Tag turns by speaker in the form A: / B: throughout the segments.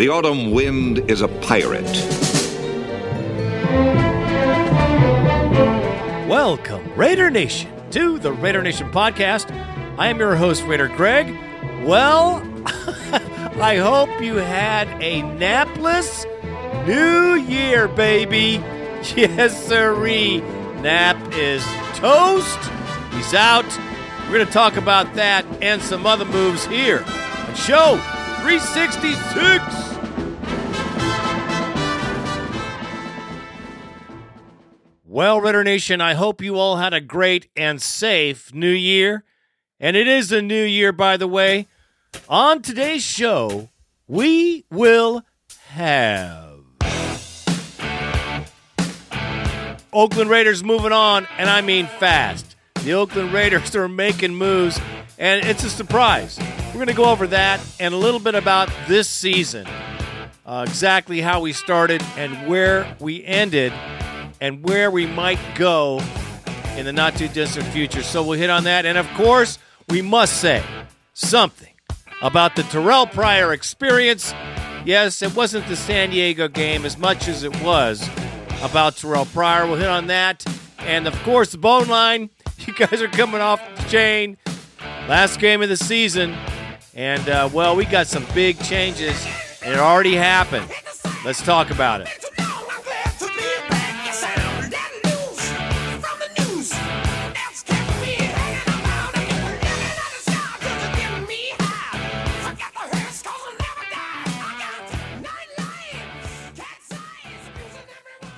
A: The autumn wind is a pirate.
B: Welcome, Raider Nation, to the Raider Nation podcast. I am your host, Raider Greg. Well, I hope you had a napless New Year, baby. Yes, sirree. Knapp is toast. He's out. We're going to talk about that and some other moves here on Show 366. Well, Raider Nation, I hope you all had a great and safe new year. And it is a new year, by the way. On today's show, we will have Oakland Raiders moving on, and I mean fast. The Oakland Raiders are making moves, and it's a surprise. We're going to go over that and a little bit about this season, uh, exactly how we started and where we ended, and where we might go in the not too distant future. So we'll hit on that. And of course, we must say something about the Terrell Pryor experience. Yes, it wasn't the San Diego game as much as it was about Terrell Pryor. We'll hit on that. And of course, the bone line. You guys are coming off the chain. Last game of the season. And, uh, well, we got some big changes, and it already happened. Let's talk about it.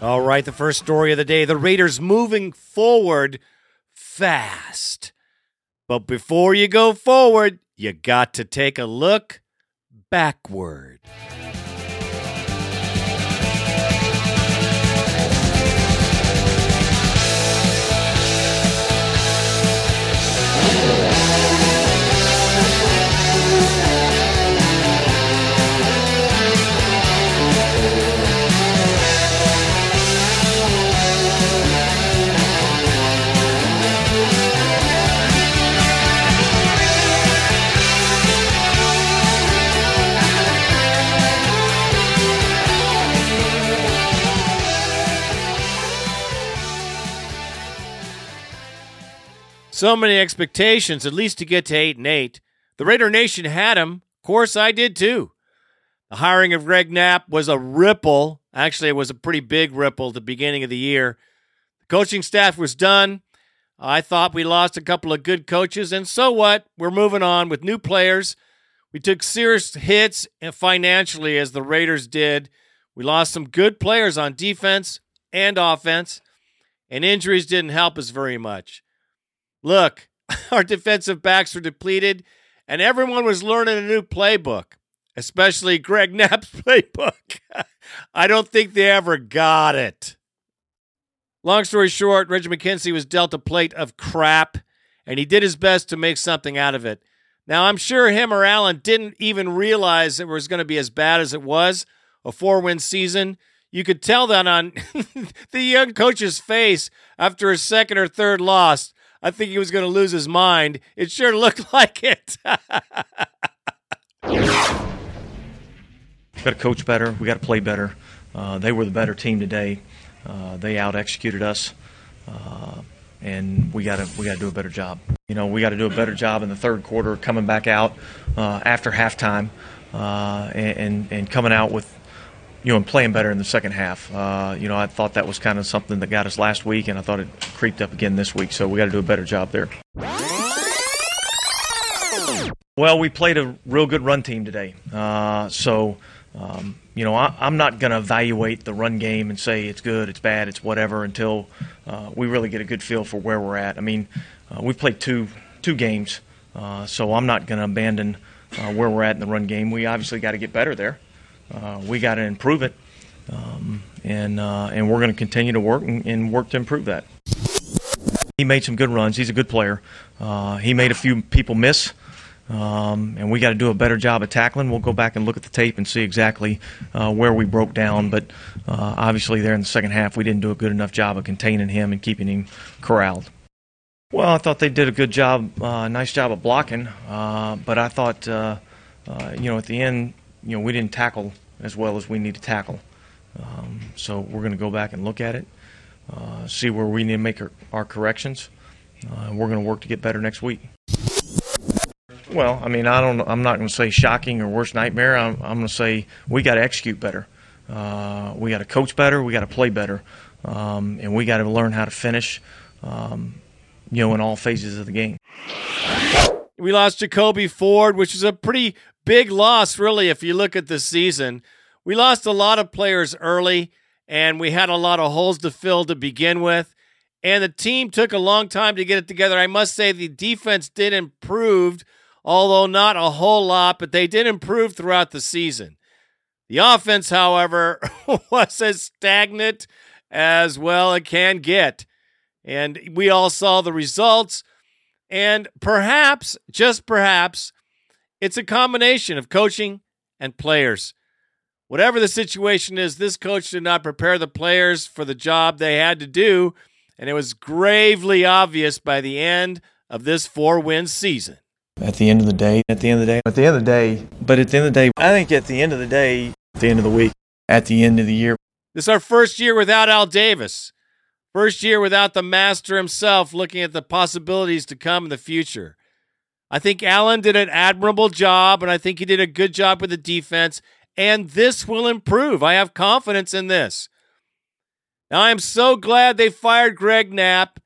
B: All right, the first story of the day the Raiders moving forward fast. But before you go forward, you got to take a look backward. So many expectations, at least to get to eight and eight. The Raider Nation had him. Of course, I did too. The hiring of Greg Knapp was a ripple. Actually, it was a pretty big ripple at the beginning of the year. The coaching staff was done. I thought we lost a couple of good coaches, and so what? We're moving on with new players. We took serious hits financially, as the Raiders did. We lost some good players on defense and offense, and injuries didn't help us very much. Look, our defensive backs were depleted, and everyone was learning a new playbook, especially Greg Knapp's playbook. I don't think they ever got it. Long story short, Reggie McKenzie was dealt a plate of crap, and he did his best to make something out of it. Now, I'm sure him or Allen didn't even realize it was going to be as bad as it was a four win season. You could tell that on the young coach's face after a second or third loss. I think he was going to lose his mind. It sure looked like it.
C: got to coach better. We got to play better. Uh, they were the better team today. Uh, they out executed us, uh, and we got to we got to do a better job. You know, we got to do a better job in the third quarter, coming back out uh, after halftime, uh, and and coming out with you know, and playing better in the second half. Uh, you know, I thought that was kind of something that got us last week, and I thought it creeped up again this week. So we got to do a better job there. Well, we played a real good run team today. Uh, so, um, you know, I, am not going to evaluate the run game and say it's good, it's bad, it's whatever until uh, we really get a good feel for where we're at. I mean, uh, we've played two two games, uh, so I'm not going to abandon uh, where we're at in the run game. We obviously got to get better there uh, we got to improve it, um, and uh, and we're going to continue to work and, and, work to improve that. He made some good runs. He's a good player. Uh, he made a few people miss. Um, and we got to do a better job of tackling. We'll go back and look at the tape and see exactly uh, where we broke down. But uh, obviously, there in the second half, we didn't do a good enough job of containing him and keeping him corralled. Well, I thought they did a good job, uh, nice job of blocking. Uh, but I thought, uh, uh, you know, at the end, you know, we didn't tackle as well as we need to tackle. Um, so we're going to go back and look at it, uh, see where we need to make our, our corrections. Uh, and we're going to work to get better next week. Well, I mean, I don't. I'm not going to say shocking or worst nightmare. I'm, I'm going to say we got to execute better. Uh, we got to coach better. We got to play better, um, and we got to learn how to finish. Um, you know, in all phases of the game.
B: We lost Jacoby Ford, which is a pretty big loss, really, if you look at the season. We lost a lot of players early, and we had a lot of holes to fill to begin with. And the team took a long time to get it together. I must say the defense did improve, although not a whole lot, but they did improve throughout the season. The offense, however, was as stagnant as well it can get. And we all saw the results. And perhaps, just perhaps, it's a combination of coaching and players. Whatever the situation is, this coach did not prepare the players for the job they had to do, and it was gravely obvious by the end of this four win season.
C: At the end of the day, at the end of the day, at the end of the day, but at the end of the day, I think at the end of the day, at the end of the week, at the end of the year.
B: This is our first year without Al Davis. First year without the master himself looking at the possibilities to come in the future. I think Allen did an admirable job, and I think he did a good job with the defense, and this will improve. I have confidence in this. Now, I am so glad they fired Greg Knapp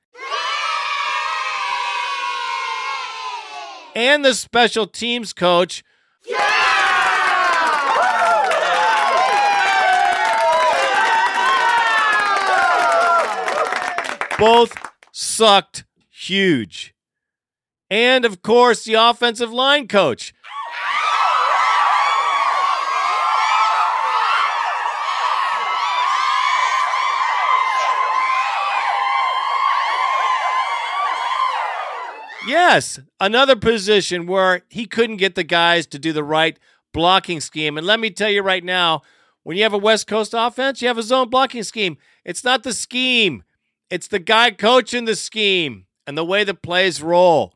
B: and the special teams coach. Both sucked huge. And of course, the offensive line coach. Yes, another position where he couldn't get the guys to do the right blocking scheme. And let me tell you right now, when you have a West Coast offense, you have a zone blocking scheme. It's not the scheme, it's the guy coaching the scheme and the way the plays roll.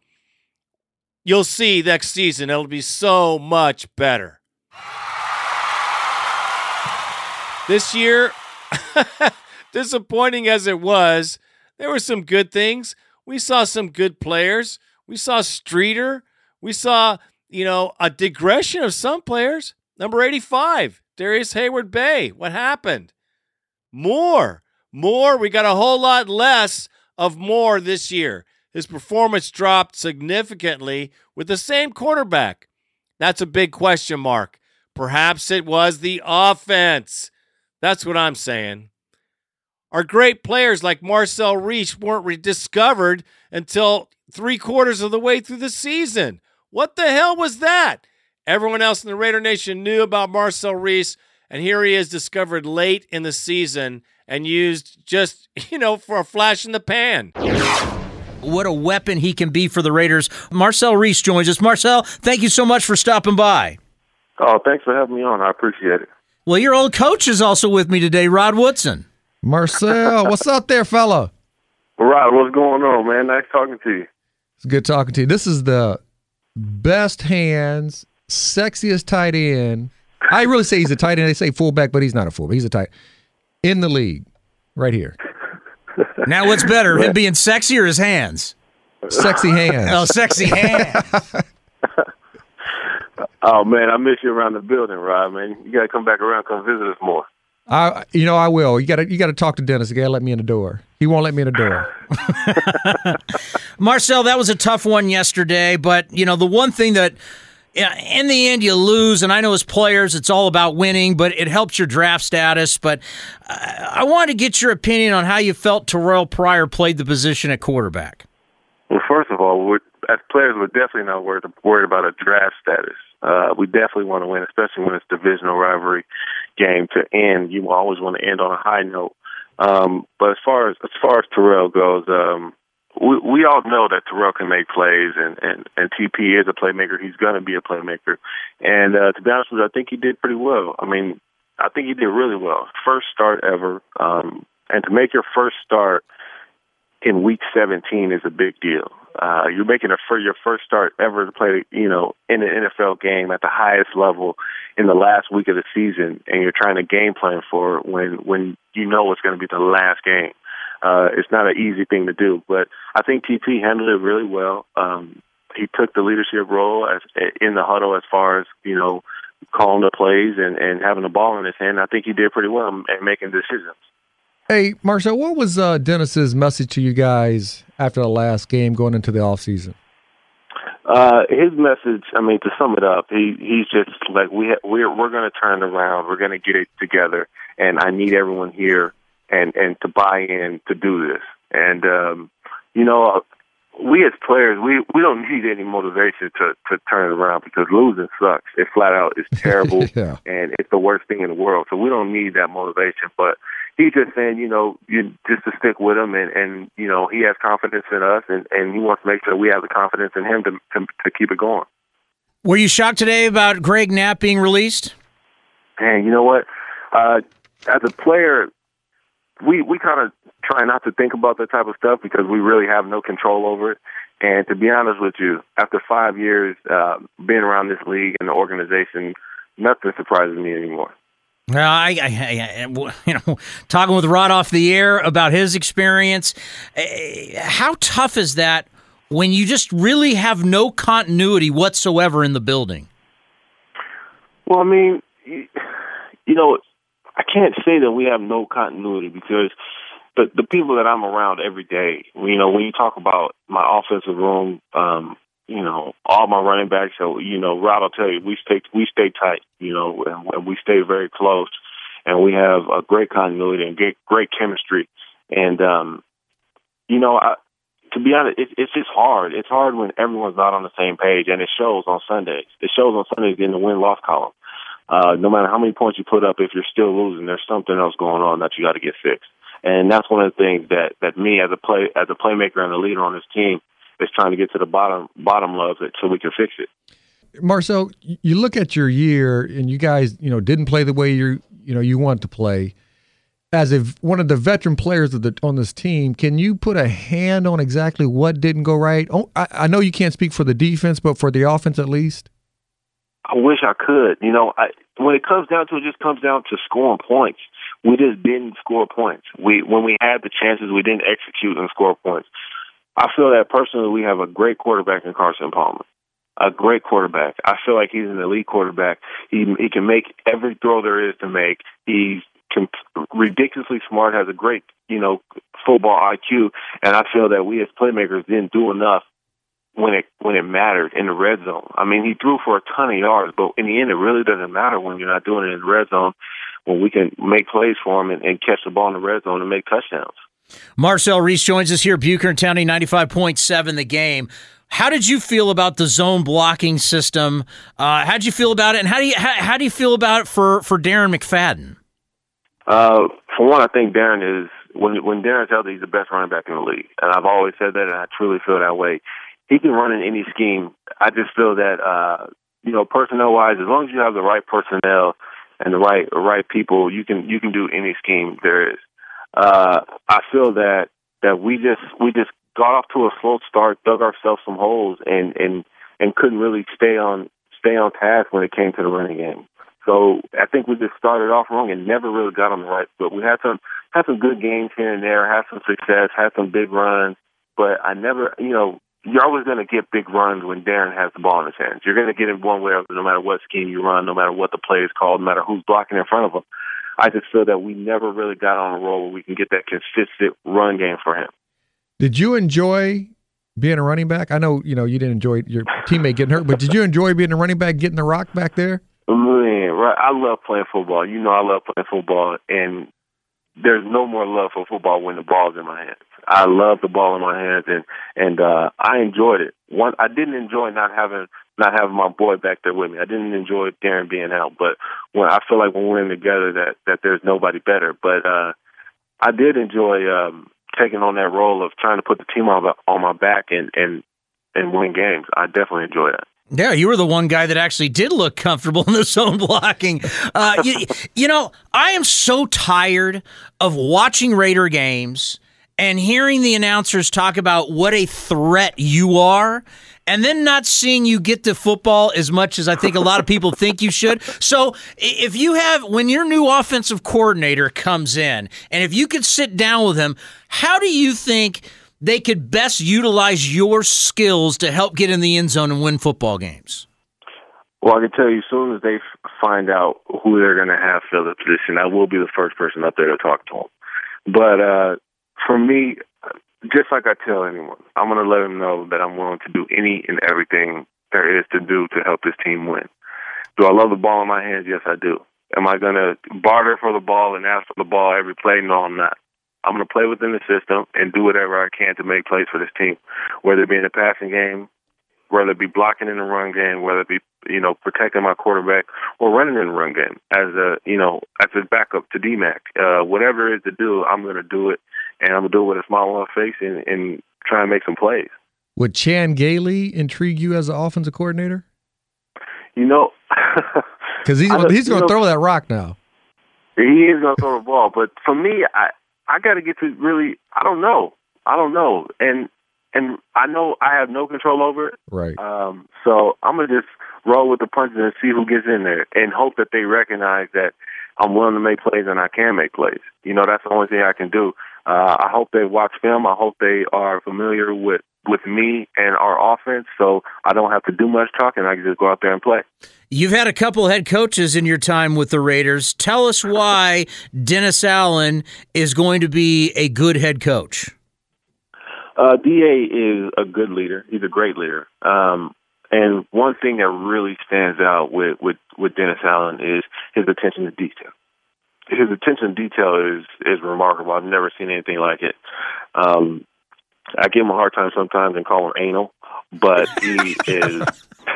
B: You'll see next season, it'll be so much better. This year, disappointing as it was, there were some good things. We saw some good players. We saw Streeter. We saw, you know, a digression of some players. Number 85, Darrius Heyward-Bey. What happened? More. More. We got a whole lot less of more this year. His performance dropped significantly with the same quarterback. That's a big question mark. Perhaps it was the offense. That's what I'm saying. Our great players like Marcel Reese weren't rediscovered until three quarters of the way through the season. What the hell was that? Everyone else in the Raider Nation knew about Marcel Reese, and here he is discovered late in the season and used just, you know, for a flash in the pan.
D: What a weapon he can be for the Raiders. Marcel Reese joins us. Marcel, thank you so much for stopping by.
E: Oh, thanks for having me on. I appreciate it.
D: Well, your old coach is also with me today, Rod Woodson.
F: Marcel, what's up there, fella?
E: Rod, what's going on, man? Nice talking to you.
F: It's good talking to you. This is the best hands, sexiest tight end. I really say he's a tight end. They say fullback, but he's not a fullback. He's a tight in the league, right here.
D: Now, what's better, him being sexy or his hands?
F: Sexy hands.
D: Oh, sexy hands.
E: Oh man, I miss you around the building, Rod. Man, you gotta come back around, come visit us more.
F: I, you know, I will. You got to, you got to talk to Dennis. You got to let me in the door. He won't let me in the door.
D: Marcel, that was a tough one yesterday, but you know the one thing that. In the end, you lose, and I know as players, it's all about winning, but it helps your draft status. But I, I want to get your opinion on how you felt Terrell Pryor played the position at quarterback.
E: Well, first of all, as players, we're definitely not worried, worried about a draft status. Uh, we definitely want to win, especially when it's divisional rivalry game to end. You always want to end on a high note. Um, but as far as as far as Terrell goes, um, we we all know that Terrell can make plays, and and and TP is a playmaker. He's going to be a playmaker. And uh, to be honest with you, I think he did pretty well. I mean, I think he did really well. First start ever, um, and to make your first start in week 17 is a big deal. Uh, you're making it for your first start ever to play, you know, in an NFL game at the highest level in the last week of the season, and you're trying to game plan for when when you know it's going to be the last game. Uh, it's not an easy thing to do, but I think TP handled it really well. Um, he took the leadership role as in the huddle as far as you know calling the plays and and having the ball in his hand. I think he did pretty well in making decisions.
F: Hey, Marcel, what was uh, Dennis's message to you guys after the last game going into the off season?
E: Uh, his message, I mean, to sum it up, he he's just like we ha- we're we're going to turn around. We're going to get it together, and I need everyone here and and to buy in to do this. And um, you know, we as players, we we don't need any motivation to to turn it around because losing sucks. It flat out is terrible,
F: yeah.
E: and it's the worst thing in the world. So we don't need that motivation. But he's just saying, you know, you just to stick with him, and and you know, he has confidence in us, and and he wants to make sure we have the confidence in him to to, to keep it going.
D: Were you shocked today about Greg Knapp being released?
E: And you know what? Uh, as a player, we we kind of try not to think about that type of stuff because we really have no control over it. And to be honest with you, after five years uh, being around this league and the organization, nothing surprises me anymore.
D: Well, I, I, I, you know, talking with Rod off the air about his experience, eh, how tough is that when you just really have no continuity whatsoever in the building?
E: Well, I mean, you know, I can't say that we have no continuity because the the people that I'm around every day, you know, when you talk about my offensive room, um, you know, all my running backs, so you know, Rod will tell you we stay we stay tight, you know, and, and we stay very close, and we have a great continuity and great great chemistry, and um, you know, I, to be honest, it, it's just hard. It's hard when everyone's not on the same page, and it shows on Sundays. It shows on Sundays in the win loss column. Uh, no matter how many points you put up, if you're still losing, there's something else going on that you got to get fixed. And that's one of the things that that me as a play as a playmaker and a leader on this team is trying to get to the bottom bottom of it so we can fix it.
F: Marcel, you look at your year and you guys, you know, didn't play the way you you know you want to play. As if one of the veteran players of the on this team, can you put a hand on exactly what didn't go right? Oh, I, I know you can't speak for the defense, but for the offense at least.
E: I wish I could. You know, I, when it comes down to it, it just comes down to scoring points. We just didn't score points. We when we had the chances, we didn't execute and score points. I feel that personally, we have a great quarterback in Carson Palmer. A great quarterback. I feel like he's an elite quarterback. He he can make every throw there is to make. He's ridiculously smart. Has a great you know football IQ, and I feel that we as playmakers didn't do enough when it when it mattered in the red zone. I mean, he threw for a ton of yards, but in the end, it really doesn't matter when you're not doing it in the red zone. When we can make plays for him and, and catch the ball in the red zone and make touchdowns.
D: Marcel Reese joins us here, Bucher and County, ninety-five point seven. The game. How did you feel about the zone blocking system? Uh, how did you feel about it, and how do you how, how do you feel about it for for Darren McFadden?
E: Uh, for one, I think Darren is when when Darren's healthy, he's the best running back in the league, and I've always said that, and I truly feel that way he can run in any scheme. I just feel that uh, you know, personnel wise, as long as you have the right personnel and the right right people, you can you can do any scheme there is. Uh, I feel that that we just we just got off to a slow start, dug ourselves some holes, and and and couldn't really stay on stay on task when it came to the running game. So I think we just started off wrong and never really got on the right foot. We had some had some good games here and there, had some success, had some big runs, but I never, you know, you're always going to get big runs when Darren has the ball in his hands. You're going to get him one way or no matter what scheme you run, no matter what the play is called, no matter who's blocking in front of him. I just feel that we never really got on a roll where we can get that consistent run game for him.
F: Did you enjoy being a running back? I know you know you didn't enjoy your teammate getting hurt, but did you enjoy being a running back, getting the rock back there?
E: Man, right. I love playing football. You know, I love playing football, and there's no more love for football when the ball's in my hands. I love the ball in my hands, and and uh, I enjoyed it. One, I didn't enjoy not having not having my boy back there with me. I didn't enjoy Darren being out, but when I feel like when we're in together, that that there's nobody better. But uh, I did enjoy um, taking on that role of trying to put the team on on my back and and and win games. I definitely enjoy that.
D: Yeah, you were the one guy that actually did look comfortable in the zone blocking. Uh, you, you know, I am so tired of watching Raider games and hearing the announcers talk about what a threat you are and then not seeing you get to football as much as I think a lot of people think you should. So if you have when your new offensive coordinator comes in and if you could sit down with him, how do you think they could best utilize your skills to help get in the end zone and win football games?
E: Well, I can tell you, as soon as they find out who they're going to have fill the position, I will be the first person up there to talk to them. But uh, for me, just like I tell anyone, I'm going to let them know that I'm willing to do any and everything there is to do to help this team win. Do I love the ball in my hands? Yes, I do. Am I going to barter for the ball and ask for the ball every play? No, I'm not. I'm going to play within the system and do whatever I can to make plays for this team, whether it be in the passing game, whether it be blocking in the run game, whether it be you know protecting my quarterback or running in the run game as a you know as a backup to DMAC. Uh, whatever it is to do, I'm going to do it, and I'm going to do it with a smile on my face and, and try and make some plays.
F: Would Chan Gailey intrigue you as an offensive coordinator?
E: You know,
F: because he's he's going to throw that rock now.
E: He is going to throw the ball, but for me, I I got to get to really. I don't know. I don't know, and and I know I have no control over it.
F: Right.
E: Um, so I'm gonna just roll with the punches and see who gets in there, and hope that they recognize that I'm willing to make plays and I can make plays. You know, that's the only thing I can do. Uh, I hope they watch film. I hope they are familiar with with me and our offense, so I don't have to do much talking. I can just go out there and play.
D: You've had a couple head coaches in your time with the Raiders. Tell us why Dennis Allen is going to be a good head coach.
E: Uh, Da is a good leader. He's a great leader. Um, and one thing that really stands out with, with, with Dennis Allen is his attention to detail. His attention to detail is, is remarkable. I've never seen anything like it. Um, I give him a hard time sometimes and call him anal, but he is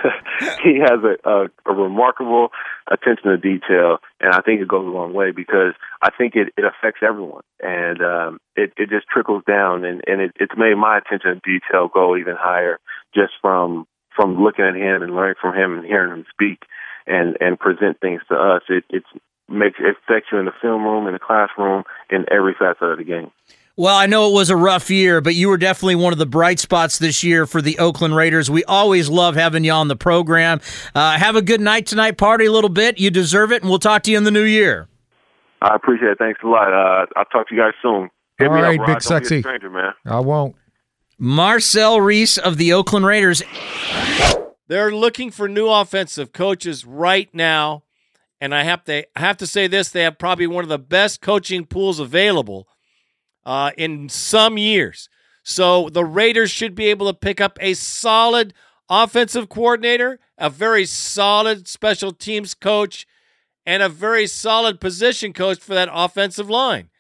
E: he has a, a, a remarkable attention to detail, and I think it goes a long way because I think it, it affects everyone, and um, it it just trickles down, and and it, it's made my attention to detail go even higher just from from looking at him and learning from him and hearing him speak and and present things to us. It it's makes it affects you in the film room, in the classroom, in every facet of the game.
D: Well, I know it was a rough year, but you were definitely one of the bright spots this year for the Oakland Raiders. We always love having you on the program. Uh, have a good night tonight. Party a little bit. You deserve it, and we'll talk to you in the new year.
E: I appreciate it. Thanks a lot. Uh, I'll talk to you guys soon. Hit
F: All
E: me
F: right,
E: up,
F: Big
E: Don't be a
F: Sexy.
E: stranger, man.
F: I won't.
D: Marcel Reese of the Oakland Raiders.
B: They're looking for new offensive coaches right now, and I have to I have to say this: they have probably one of the best coaching pools available uh, in some years. So the Raiders should be able to pick up a solid offensive coordinator, a very solid special teams coach, and a very solid position coach for that offensive line.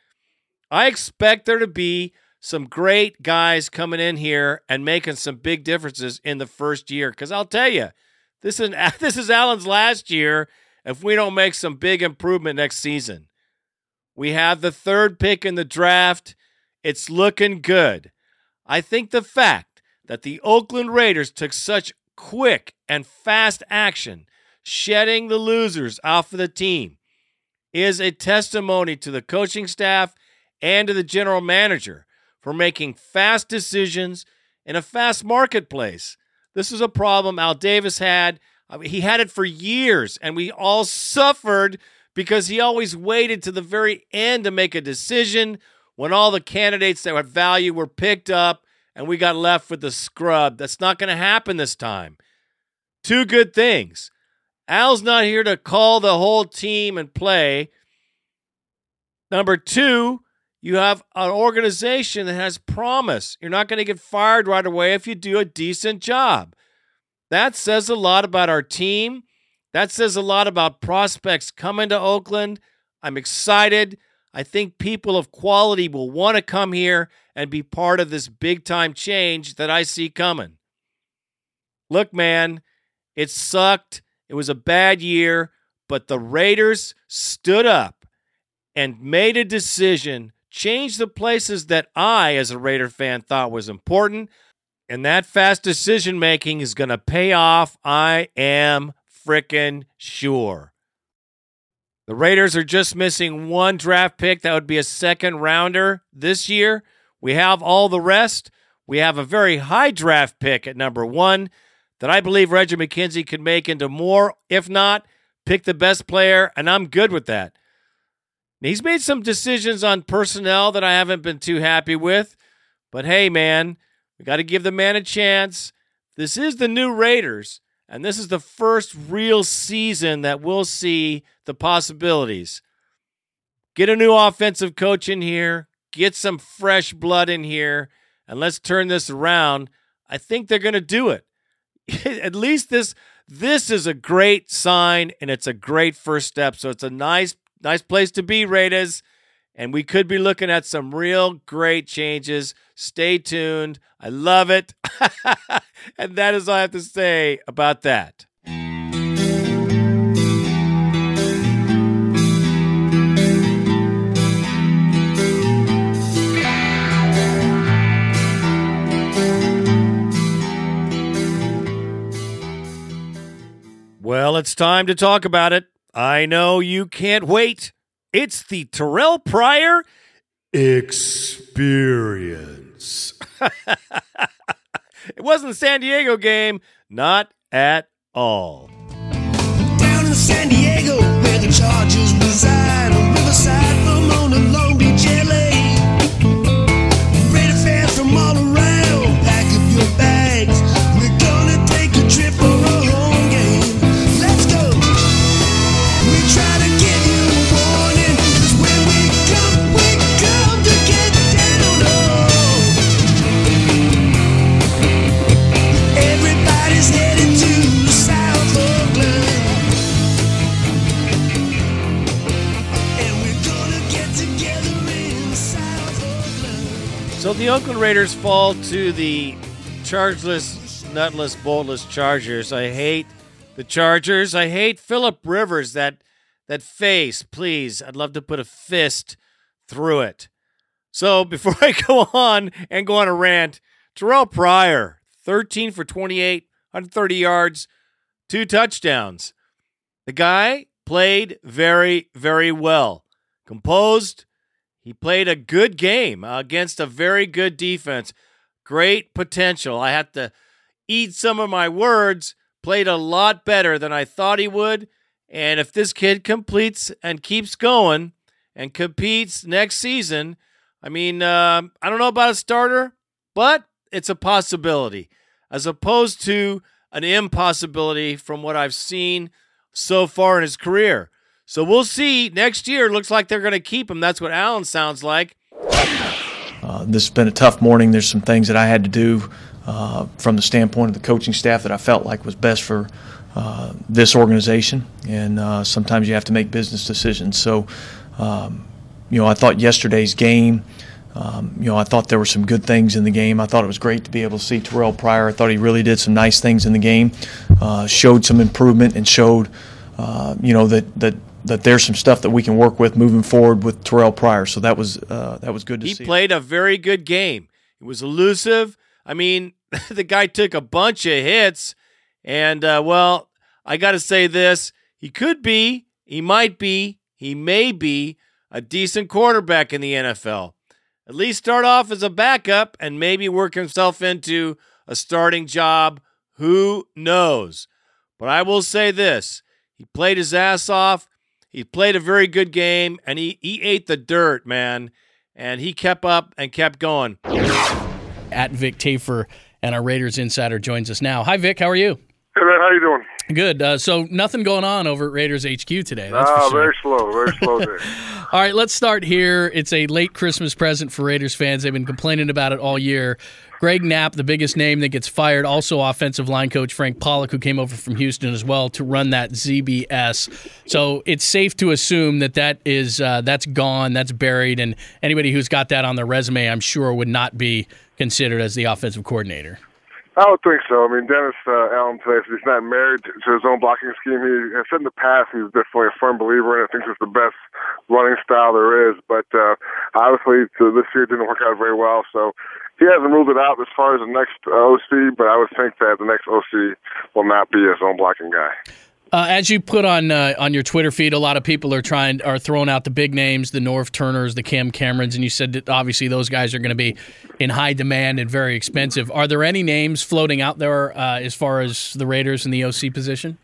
B: I expect there to be some great guys coming in here and making some big differences in the first year. Because I'll tell you, this is this is Allen's last year. If we don't make some big improvement next season, we have the third pick in the draft. It's looking good. I think the fact that the Oakland Raiders took such quick and fast action, shedding the losers off of the team, is a testimony to the coaching staff and to the general manager for making fast decisions in a fast marketplace. This is a problem Al Davis had. I mean, he had it for years, and we all suffered because he always waited to the very end to make a decision when all the candidates that had value were picked up and we got left with the scrub. That's not going to happen this time. Two good things. Al's not here to call the whole team and play. Number two, you have an organization that has promise. You're not going to get fired right away if you do a decent job. That says a lot about our team. That says a lot about prospects coming to Oakland. I'm excited. I think people of quality will want to come here and be part of this big time change that I see coming. Look, man, it sucked. It was a bad year, but the Raiders stood up and made a decision, changed the places that I, as a Raider fan, thought was important. And that fast decision making is going to pay off. I am freaking sure. The Raiders are just missing one draft pick that would be a second rounder this year. We have all the rest. We have a very high draft pick at number one that I believe Reggie McKenzie could make into more. If not, pick the best player, and I'm good with that. He's made some decisions on personnel that I haven't been too happy with, but hey, man, we got to give the man a chance. This is the new Raiders, and this is the first real season that we'll see the possibilities. Get a new offensive coach in here, get some fresh blood in here, and let's turn this around. I think they're going to do it. At least this this is a great sign and it's a great first step. So it's a nice nice place to be, Raiders. And we could be looking at some real great changes. Stay tuned. I love it. and that is all I have to say about that. Well, it's time to talk about it. I know you can't wait. It's the Terrell Pryor experience. it wasn't the San Diego game, not at all.
G: Down in San Diego, where the Chargers reside, on Riverside, Long Beach, LA.
B: So the Oakland Raiders fall to the chargeless, nutless, boltless Chargers. I hate the Chargers. I hate Philip Rivers. That that face, please. I'd love to put a fist through it. So before I go on and go on a rant, Terrell Pryor, 13 for 28, 130 yards, two touchdowns. The guy played very, very well. Composed, he played a good game against a very good defense. Great potential. I had to eat some of my words. Played a lot better than I thought he would. And if this kid completes and keeps going and competes next season, I mean, uh, I don't know about a starter, but it's a possibility as opposed to an impossibility from what I've seen so far in his career. So we'll see. Next year, looks like they're going to keep him. That's what Allen sounds like.
C: Uh, this has been a tough morning. There's some things that I had to do uh, from the standpoint of the coaching staff that I felt like was best for uh, this organization, and uh, sometimes you have to make business decisions. So, um, you know, I thought yesterday's game. Um, you know, I thought there were some good things in the game. I thought it was great to be able to see Terrell Pryor. I thought he really did some nice things in the game, uh, showed some improvement, and showed, uh, you know, that that that there's some stuff that we can work with moving forward with Terrell Pryor. So that was uh, that was good to
B: He
C: see.
B: He played a very good game. It was elusive. I mean, the guy took a bunch of hits, and uh, well, I got to say this: he could be, he might be, he may be a decent quarterback in the NFL. At least start off as a backup and maybe work himself into a starting job. Who knows? But I will say this: he played his ass off. He played a very good game, and he he ate the dirt, man and he kept up and kept going.
H: at Vic Tafur, and our Raiders insider joins us now. Hi, Vic. How are you?
I: Hey man, how you doing?
H: Good. Uh, so nothing going on over at Raiders HQ today. That's
I: Ah,
H: for sure.
I: very slow, very slow day.
H: All right, let's start here. It's a late Christmas present for Raiders fans. They've been complaining about it all year. Greg Knapp, the biggest name that gets fired, also offensive line coach Frank Pollack, who came over from Houston as well to run that ZBS. So it's safe to assume that that is uh, that's gone, that's buried, and anybody who's got that on their resume, I'm sure, would not be considered as the offensive coordinator.
I: I would think so. I mean, Dennis uh, Allen today, he's not married to his own blocking scheme. He has said in the past he's definitely a firm believer in it. Thinks it's the best running style there is. But uh, obviously, so this year didn't work out very well. So he hasn't ruled it out as far as the next uh, OC. But I would think that the next OC will not be his own blocking guy.
H: Uh, as you put on uh, on your Twitter feed, a lot of people are trying are throwing out the big names, the Norv Turners, the Cam Camerons, and you said that obviously those guys are going to be in high demand and very expensive. Are there any names floating out there uh, as far as the Raiders in the OC position?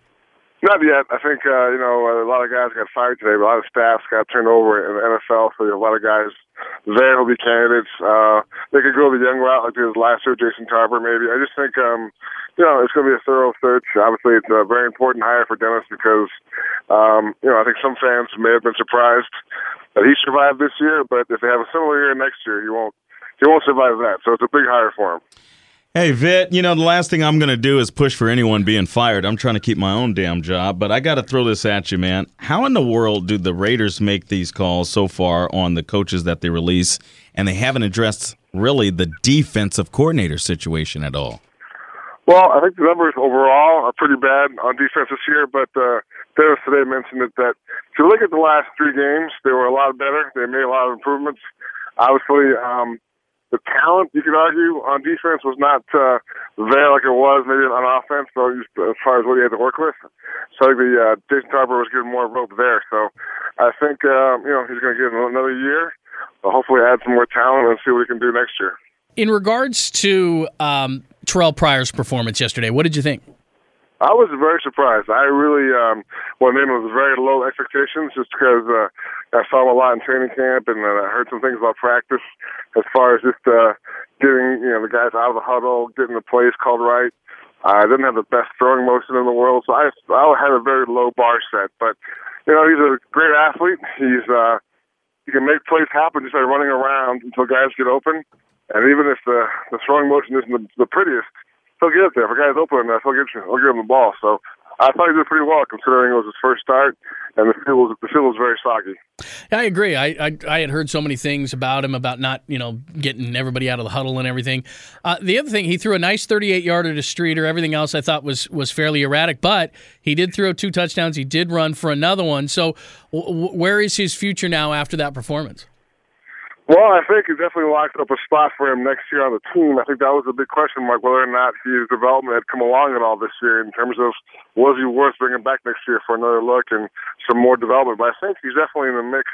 I: Not yet. I think uh, you know a lot of guys got fired today, but a lot of staffs got turned over in the NFL. So a lot of guys there will be candidates. Uh, they could go the young route like they did last year, Jason Tarver maybe. I just think um, you know it's going to be a thorough search. Obviously, it's a very important hire for Dennis because um, you know I think some fans may have been surprised that he survived this year, but if they have a similar year next year, he won't he won't survive that. So it's a big hire for him.
J: Hey, Vic, you know, the last thing I'm going to do is push for anyone being fired. I'm trying to keep my own damn job, but I got to throw this at you, man. How in the world do the Raiders make these calls so far on the coaches that they release, and they haven't addressed really the defensive coordinator situation at all?
I: Well, I think the numbers overall are pretty bad on defense this year, but uh, Dennis today mentioned it that if you look at the last three games, they were a lot better. They made a lot of improvements. Obviously, um, the talent, you could argue, on defense was not uh, there like it was maybe on offense, so just as far as what he had to work with. So I think the uh, Jason Tarver was given more rope there. So I think um, you know he's going to get another year. But hopefully, add some more talent and see what he can do next year.
H: In regards to um, Terrell Pryor's performance yesterday, what did you think?
I: I was very surprised. I really um, went in with very low expectations just because uh, I saw him a lot in training camp and uh, I heard some things about practice as far as just uh, getting you know the guys out of the huddle, getting the plays called right. I didn't have the best throwing motion in the world, so I I had a very low bar set. But you know he's a great athlete. He's uh, he can make plays happen just by running around until guys get open. And even if the the throwing motion isn't the, the prettiest, he'll get it there. If a guy's open enough, he'll get he'll give him the ball. So I thought he did pretty well considering it was his first start, and the field was the field was very soggy.
H: Yeah, I agree. I, I I had heard so many things about him about not you know getting everybody out of the huddle and everything. Uh, the other thing, he threw a nice 38 yarder to Streeter. Everything else I thought was was fairly erratic, but he did throw two touchdowns. He did run for another one. So w- where is his future now after that performance?
I: Well, I think it definitely locks up a spot for him next year on the team. I think that was a big question mark whether or not his development had come along at all this year in terms of was he worth bringing back next year for another look and some more development. But I think he's definitely in the mix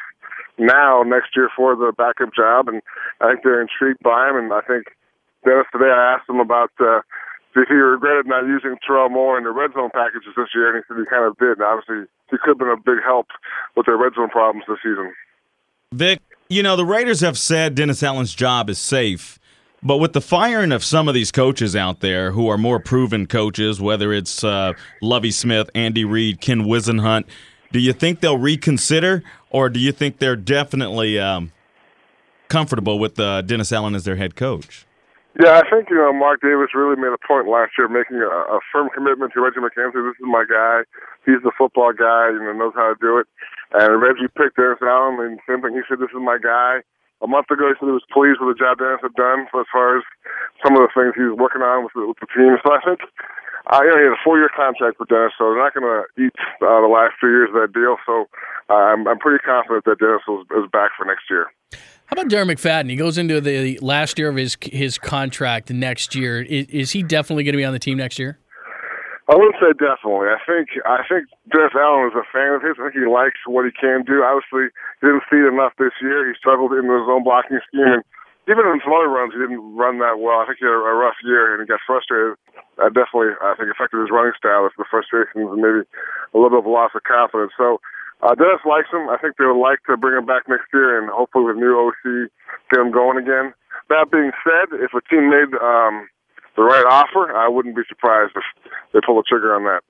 I: now next year for the backup job, and I think they're intrigued by him. And I think Dennis today, I asked him about uh, if he regretted not using Terrell Moore in the red zone packages this year, and he said he kind of did. And obviously, he could have been a big help with their red zone problems this season.
J: Vic, you know, the Raiders have said Dennis Allen's job is safe, but with the firing of some of these coaches out there who are more proven coaches, whether it's uh, Lovie Smith, Andy Reid, Ken Whisenhunt, do you think they'll reconsider, or do you think they're definitely um, comfortable with uh, Dennis Allen as their head coach?
I: Yeah, I think you know Mark Davis really made a point last year, making a, a firm commitment to Reggie McKenzie. This is my guy. He's the football guy, you know, knows how to do it. And Reggie picked Dennis Allen, and same thing. He said, "This is my guy." A month ago, he said he was pleased with the job Dennis had done for as far as some of the things he was working on with the, with the team. So I think, uh, you know, he had a four-year contract with Dennis, so they're not going to eat uh, the last two years of that deal. So uh, I'm, I'm pretty confident that Dennis is, is back for next year.
H: How about Darren McFadden? He goes into the last year of his his contract next year. Is, is he definitely going to be on the team next year?
I: I wouldn't say definitely. I think I think Dennis Allen is a fan of his. I think he likes what he can do. Obviously, he didn't see it enough this year. He struggled in his own blocking scheme, and even in some other runs, he didn't run that well. I think he had a rough year, and he got frustrated. That definitely, I think, affected his running style. With the frustrations and maybe a little bit of loss of confidence. So uh, Dennis likes him. I think they would like to bring him back next year, and hopefully with new OC, get him going again. That being said, if a team made um, the right offer, I wouldn't be surprised if they pull the trigger on that.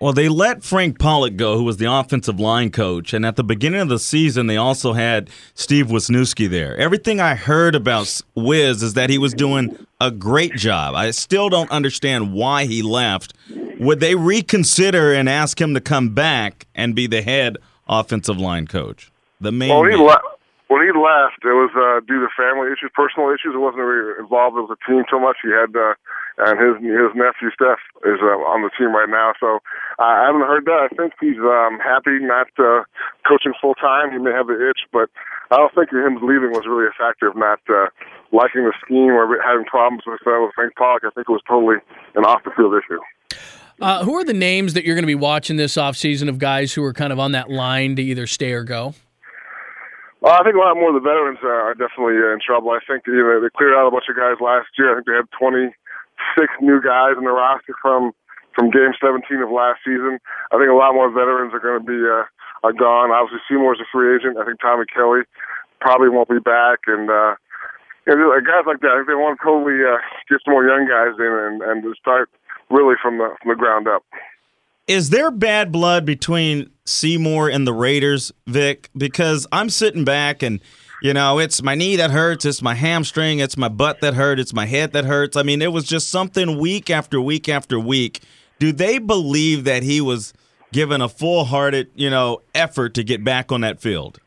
J: Well, they let Frank Pollack go, who was the offensive line coach, and at the beginning of the season, they also had Steve Wisniewski there. Everything I heard about Wiz is that he was doing a great job. I still don't understand why he left. Would they reconsider and ask him to come back and be the head offensive line coach? The main.
I: Well, he left. When he left, it was uh, due to family issues, personal issues. It wasn't really involved with the team so much. He had, uh, and his his nephew Steph is uh, on the team right now. So I haven't heard that. I think he's um, happy not uh, coaching full time. He may have the itch, but I don't think him leaving was really a factor of not uh, liking the scheme or having problems with uh, with Frank Pollack. I think it was totally an off the field issue.
H: Uh, who are the names that you're going to be watching this offseason of guys who are kind of on that line to either stay or go?
I: Well, I think a lot more of the veterans are, are definitely uh, in trouble. I think you know they cleared out a bunch of guys last year. I think they had 26 new guys in the roster from from Game 17 of last season. I think a lot more veterans are going to be uh, are gone. Obviously, Seymour's a free agent. I think Tommy Kelly probably won't be back, and uh, you know, guys like that. I think they want to totally uh, get some more young guys in and and to start really from the from the ground up.
J: Is there bad blood between Seymour and the Raiders, Vic? Because I'm sitting back and you know, it's my knee that hurts, it's my hamstring, it's my butt that hurt, it's my head that hurts. I mean, it was just something week after week after week. Do they believe that he was given a full-hearted, you know, effort to get back on that field?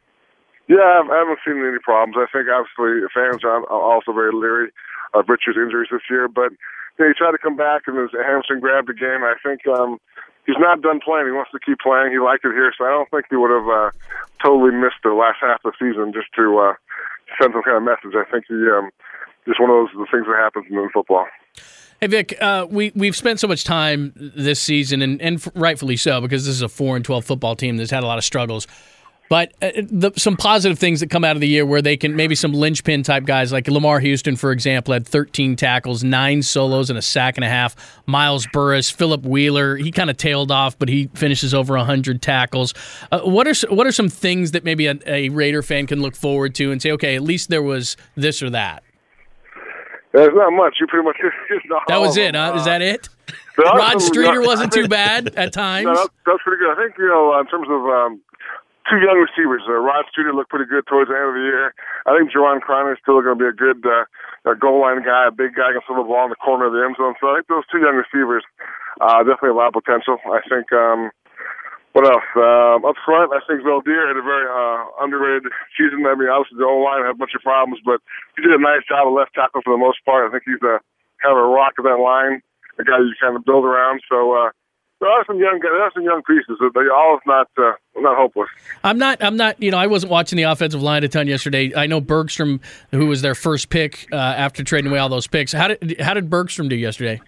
I: Yeah, I haven't- seen any problems. I think obviously fans are also very leery of Richard's injuries this year, but you know, he tried to come back and his hamstring grabbed again. I think um, he's not done playing. He wants to keep playing. He liked it here, so I don't think he would have uh, totally missed the last half of the season just to uh, send some kind of message. I think he um, just one of those the things that happens in football.
H: Hey Vic, uh, we we've spent so much time this season, and, and rightfully so, because this is a four and twelve football team that's had a lot of struggles. But uh, the, some positive things that come out of the year where they can maybe some linchpin type guys like Lamarr Houston, for example, had 13 tackles, nine solos, and a sack and a half. Miles Burris, Philip Wheeler, he kind of tailed off, but he finishes over 100 tackles. Uh, what are what are some things that maybe a, a Raider fan can look forward to and say, okay, at least there was this or that?
I: There's not much. You pretty much
H: That was it, huh? Is that it? Rod
I: Streater
H: wasn't too bad at times.
I: No, that's, that's pretty good. I think you know in terms of um, two young receivers, uh, Rod Streater looked pretty good towards the end of the year. I think Juron Criner is still going to be a good uh, a goal line guy, a big guy, can throw the ball in the corner of the end zone. So I think those two young receivers uh, definitely a lot of potential. I think. Um, what else? Um, up front, I think Veldheer had a very uh, underrated season. I mean, obviously the O line had a bunch of problems, but he did a nice job of left tackle for the most part. I think he's a kind of a rock of that line, a guy you kind of build around. So uh, there are some young there are some young pieces. but They all not uh, not hopeless.
H: I'm not. I'm not. You know, I wasn't watching the offensive line a ton yesterday. I know Bergstrom, who was their first pick uh, after trading away all those picks. How did how did Bergstrom do yesterday?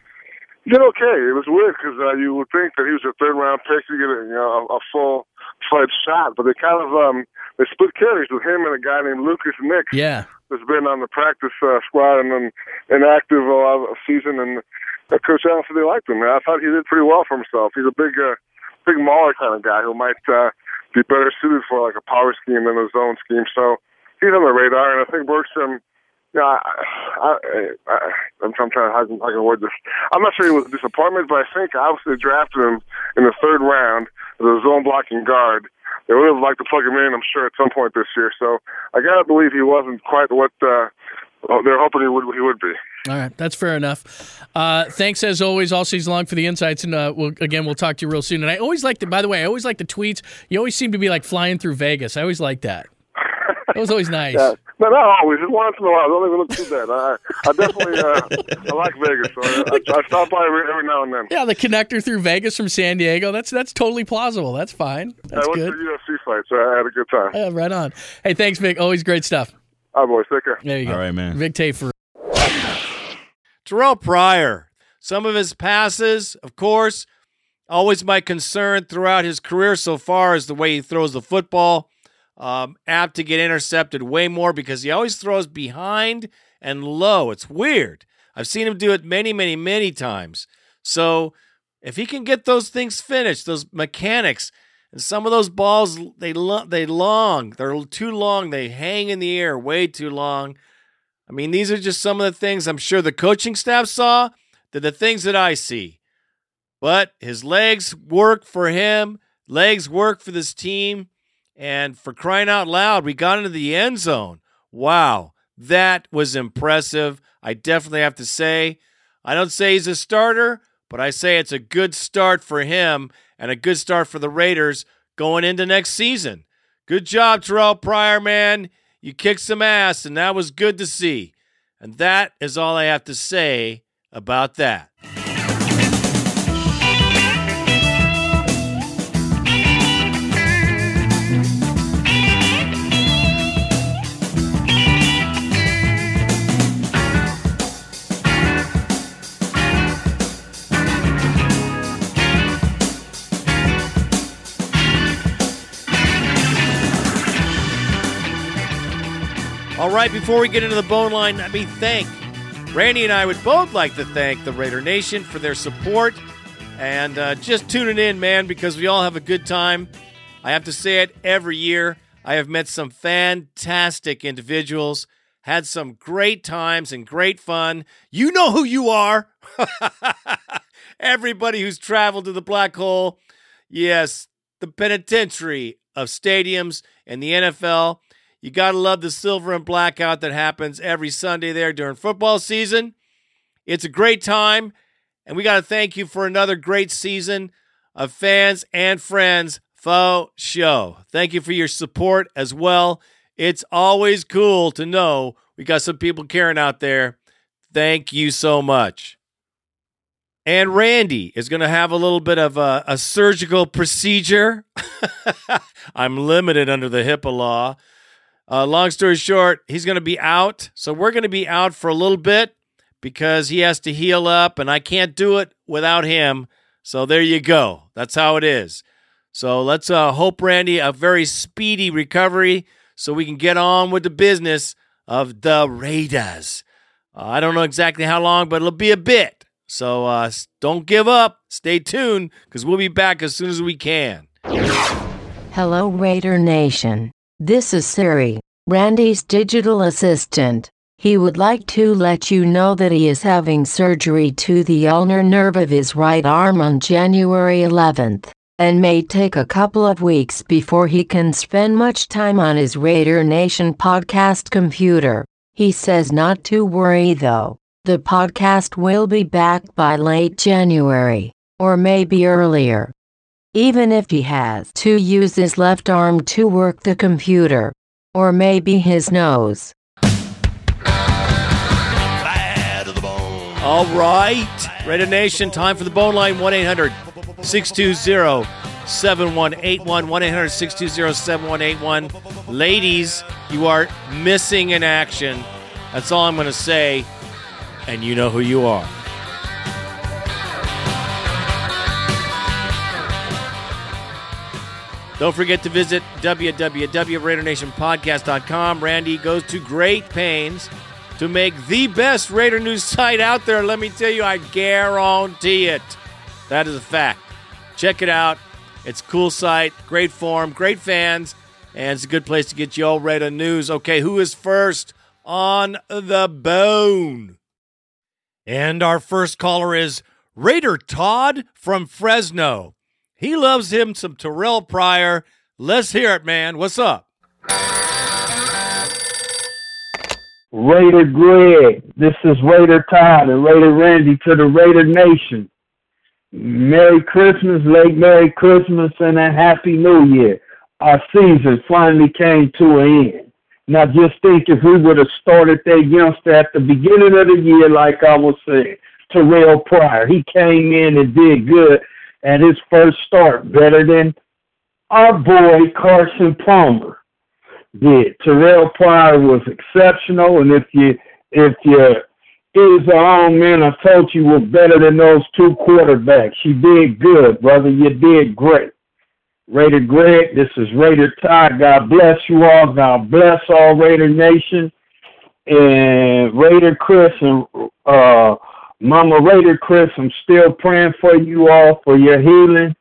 I: He did okay. It was weird because uh, you would think that he was a third round pick to get a, you know, a, a full fledged shot, but they kind of um, they split carries with him and a guy named Lucas Nix.
H: Yeah.
I: that's been on the practice uh, squad and and inactive a lot of season. And uh, Coach Allen said they liked him. And I thought he did pretty well for himself. He's a big, uh, big mauler kind of guy who might uh, be better suited for like a power scheme than a zone scheme. So he's on the radar, and I think Bergstrom. Yeah, I, I, I, I'm, I'm trying to how how can word this. I'm not sure he was a disappointment, but I think obviously drafted him in the third round as a zone blocking guard. They would have liked to plug him in, I'm sure, at some point this year. So I gotta believe he wasn't quite what uh, they're hoping he would he would be.
H: All right, that's fair enough. Uh, thanks as always all season long for the insights, and uh, we'll, again we'll talk to you real soon. And I always like the. By the way, I always like the tweets. You always seem to be like flying through Vegas. I always like that. That was always nice.
I: Yeah. No, not always. Just once in a while. I Don't even look too bad. I, I definitely uh, I like Vegas. So I, I, I stop by every, every now and then.
H: Yeah, the connector through Vegas from San Diego. That's that's totally plausible. That's fine. That's
I: I went
H: good.
I: to UFC fights. So I had a good time.
H: Yeah, right on. Hey, thanks, Vic. Always great stuff.
I: All right, boys. Take care.
H: There you go.
J: All right, man.
H: Vic Tafur.
B: Terrell Pryor. Some of his passes, of course, always my concern throughout his career so far is the way he throws the football. Um, apt to get intercepted way more because he always throws behind and low. It's weird. I've seen him do it many, many, many times. So if he can get those things finished, those mechanics, and some of those balls they lo- they long, they're too long, they hang in the air way too long. I mean, these are just some of the things I'm sure the coaching staff saw. They're the things that I see. But his legs work for him, legs work for this team. And for crying out loud, we got into the end zone. Wow, that was impressive. I definitely have to say. I don't say he's a starter, but I say it's a good start for him and a good start for the Raiders going into next season. Good job, Terrell Pryor, man. You kicked some ass, and that was good to see. And that is all I have to say about that. All right, before we get into the bone line, let me thank Randy and I would both like to thank the Raider Nation for their support and uh, just tuning in, man, because we all have a good time. I have to say it every year. I have met some fantastic individuals, had some great times and great fun. You know who you are. Everybody who's traveled to the black hole. Yes, the penitentiary of stadiums and the NFL. You got to love the silver and blackout that happens every Sunday there during football season. It's a great time, and we got to thank you for another great season of fans and friends faux show. Thank you for your support as well. It's always cool to know we got some people caring out there. Thank you so much. And Randy is going to have a little bit of a, a surgical procedure. I'm limited under the HIPAA law. Uh, long story short, he's going to be out. So we're going to be out for a little bit because he has to heal up, and I can't do it without him. So there you go. That's how it is. So let's uh, hope Randy a very speedy recovery so we can get on with the business of the Raiders. Uh, I don't know exactly how long, but it'll be a bit. So uh, don't give up. Stay tuned because we'll be back as soon as we can.
K: Hello, Raider Nation. This is Siri, Randy's digital assistant. He would like to let you know that he is having surgery to the ulnar nerve of his right arm on January 11th, and may take a couple of weeks before he can spend much time on his Raider Nation podcast computer. He says not to worry though. The podcast will be back by late January, or maybe earlier even if he has to use his left arm to work the computer. Or maybe his nose.
B: All right. Raider Nation, time for the bone line 1 800 620 7181. 1 800 620 7181. Ladies, you are missing in action. That's all I'm going to say. And you know who you are. Don't forget to visit www.RaiderNationPodcast.com. Randy goes to great pains to make the best Raider news site out there. Let me tell you, I guarantee it. That is a fact. Check it out. It's a cool site, great forum, great fans, and it's a good place to get you all Raider news. Okay, who is first on the bone? And our first caller is Raider Todd from Fresno. He loves him some Terrell Pryor. Let's hear it, man. What's up?
L: Raider Greg. This is Raider Todd and Raider Randy to the Raider Nation. Merry Christmas, late Merry Christmas, and a Happy New Year. Our season finally came to an end. Now just think if we would have started that youngster at the beginning of the year, like I was saying, Terrell Pryor, he came in and did good at his first start, better than our boy Carson Palmer did. Terrell Pryor was exceptional, and if you if you is the own man, I told you was better than those two quarterbacks. You did good, brother. You did great. Raider Greg, this is Raider Ty. God bless you all. God bless all Raider Nation. And Raider Chris and uh, Mama Raider Chris, I'm still praying for you all for your healing.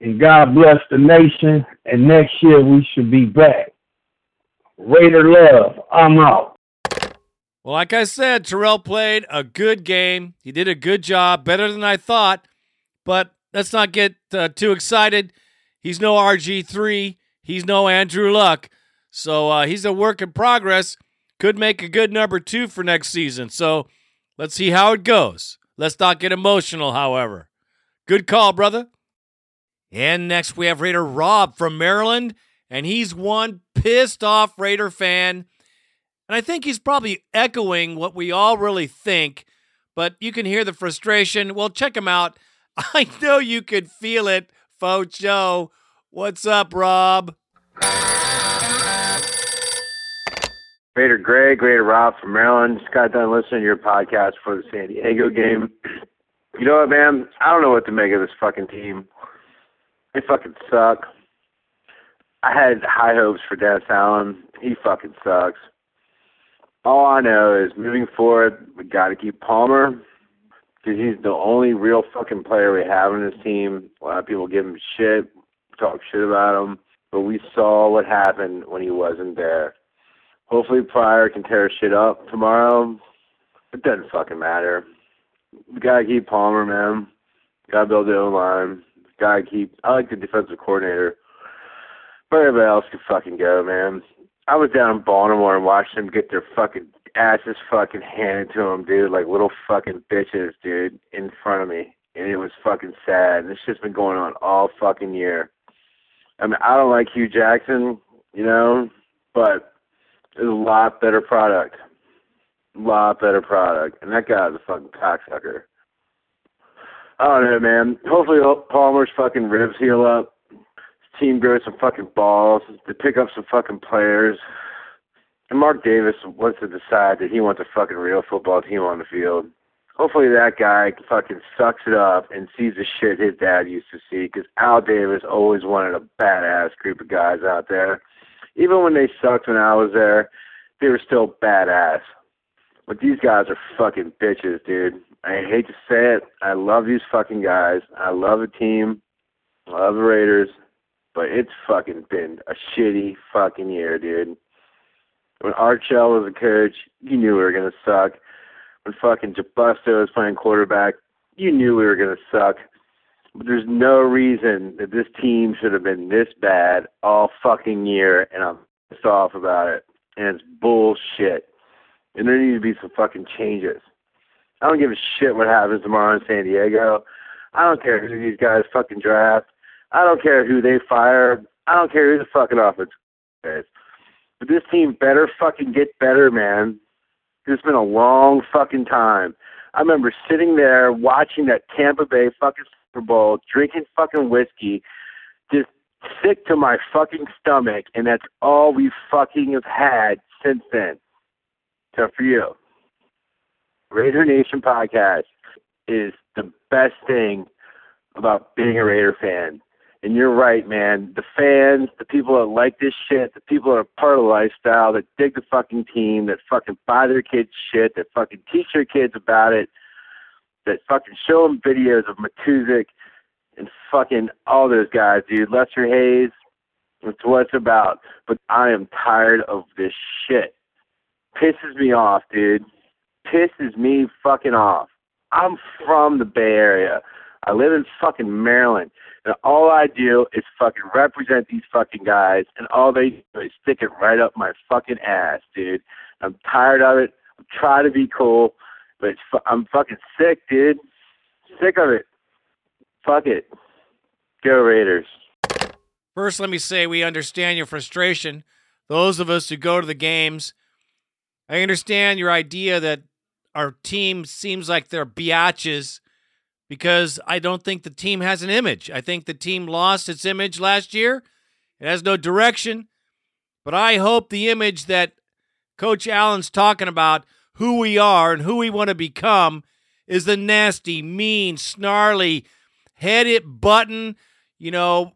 L: And God bless the nation. And next year we should be back. Raider love. I'm out.
B: Well, like I said, Terrell played a good game. He did a good job, better than I thought. But let's not get uh, too excited. He's no RG3. He's no Andrew Luck. So uh, he's a work in progress. Could make a good number two for next season. So let's see how it goes. Let's not get emotional, however. Good call, brother. And next we have Raider Rob from Maryland, and he's one pissed off Raider fan. And I think he's probably echoing what we all really think, but you can hear the frustration. Well, check him out. I know you could feel it, Faux Joe. What's up, Rob?
M: Raider Greg, Raider Rob from Maryland. Just got done listening to your podcast for the San Diego game. You know what, man? I don't know what to make of this fucking team. They fucking suck. I had high hopes for Dennis Allen. He fucking sucks. All I know is moving forward, we got to keep Palmer because he's the only real fucking player we have in this team. A lot of people give him shit, talk shit about him, but we saw what happened when he wasn't there. Hopefully Pryor can tear shit up tomorrow. It doesn't fucking matter. We gotta keep Palmer, man. Gotta build the O line. Gotta keep. I like the defensive coordinator, but everybody else can fucking go, man. I was down in Baltimore and watched them get their fucking asses fucking handed to them, dude, like little fucking bitches, dude, in front of me, and it was fucking sad. And this shit's been going on all fucking year. I mean, I don't like Hue Jackson, you know, but it's a lot better product. A lot better product. And that guy's a fucking cocksucker. I don't know, man. Hopefully Palmer's fucking ribs heal up. His team grows some fucking balls. They pick up some fucking players. And Mark Davis wants to decide that he wants a fucking real football team on the field. Hopefully that guy fucking sucks it up and sees the shit his dad used to see because Al Davis always wanted a badass group of guys out there. Even when they sucked when I was there, they were still badass. But these guys are fucking bitches, dude. I hate to say it. I love these fucking guys. I love the team. I love the Raiders. But it's fucking been a shitty fucking year, dude. When Art Shell was a coach, you knew we were gonna suck. When fucking Jabusto was playing quarterback, you knew we were gonna suck. There's no reason that this team should have been this bad all fucking year, and I'm pissed off about it. And it's bullshit. And there need to be some fucking changes. I don't give a shit what happens tomorrow in San Diego. I don't care who these guys fucking draft. I don't care who they fire. I don't care who the fucking offense is. But this team better fucking get better, man. It's been a long fucking time. I remember sitting there watching that Tampa Bay fucking Super Bowl, drinking fucking whiskey, just sick to my fucking stomach, and that's all we fucking have had since then. So for you, Raider Nation podcast is the best thing about being a Raider fan. And you're right, man. The fans, the people that like this shit, the people that are part of the lifestyle, that dig the fucking team, that fucking buy their kids shit, that fucking teach their kids about it, that fucking show them videos of Matuszak and fucking all those guys, dude. Lester Hayes, it's what it's about. But I am tired of this shit. Pisses me off, dude. Pisses me fucking off. I'm from the Bay Area. I live in fucking Maryland. And all I do is fucking represent these fucking guys, and all they do is stick it right up my fucking ass, dude. I'm tired of it. I'm trying to be cool, but it's fu- I'm fucking sick, dude. Sick of it. Fuck it. Go Raiders.
B: First, let me say we understand your frustration. Those of us who go to the games, I understand your idea that our team seems like they're biatches because I don't think the team has an image. I think the team lost its image last year. It has no direction. But I hope the image that Coach Allen's talking about, who we are and who we want to become, is the nasty, mean, snarly, head it button, you know,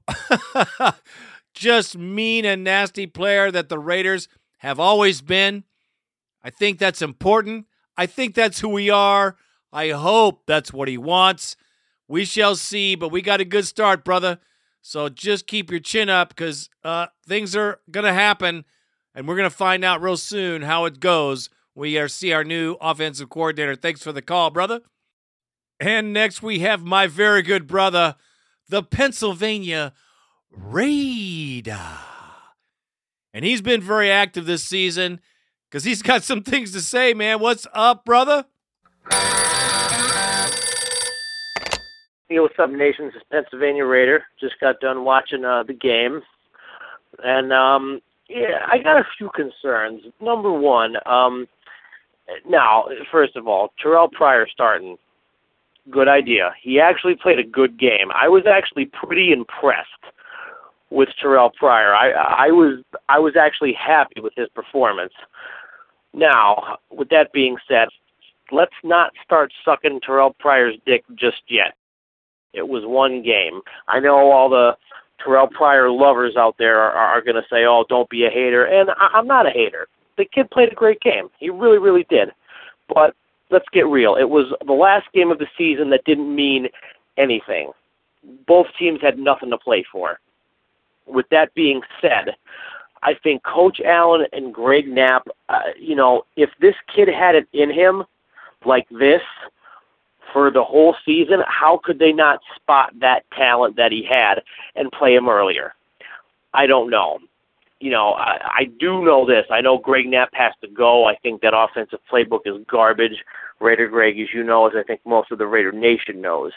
B: just mean and nasty player that the Raiders have always been. I think that's important. I think that's who we are. I hope that's what he wants. We shall see, but we got a good start, brother. So just keep your chin up because uh, things are going to happen, and we're going to find out real soon how it goes. We are see our new offensive coordinator. Thanks for the call, brother. And next we have my very good brother, the Pennsylvania Raider. And he's been very active this season because he's got some things to say, man. What's up, brother?
N: Hey, what's up, Nation? This is Pennsylvania Raider. Just got done watching uh, the game, and um, yeah, I got a few concerns. Number one, um, now, first of all, Terrell Pryor starting, good idea. He actually played a good game. I was actually pretty impressed with Terrell Pryor. I I was I was actually happy with his performance. Now, with that being said, let's not start sucking Terrell Pryor's dick just yet. It was one game. I know all the Terrell Pryor lovers out there are, are going to say, "Oh, don't be a hater," and I, I'm not a hater. the kid played a great game. He really, really did. But let's get real. It was the last game of the season that didn't mean anything. Both teams had nothing to play for. With that being said, I think Coach Allen and Greg Knapp, uh, you know, if this kid had it in him like this for the whole season, how could they not spot that talent that he had and play him earlier? I don't know. You know, I, I do know this. I know Greg Knapp has to go. I think that offensive playbook is garbage. Raider Greg, as you know, as I think most of the Raider Nation knows.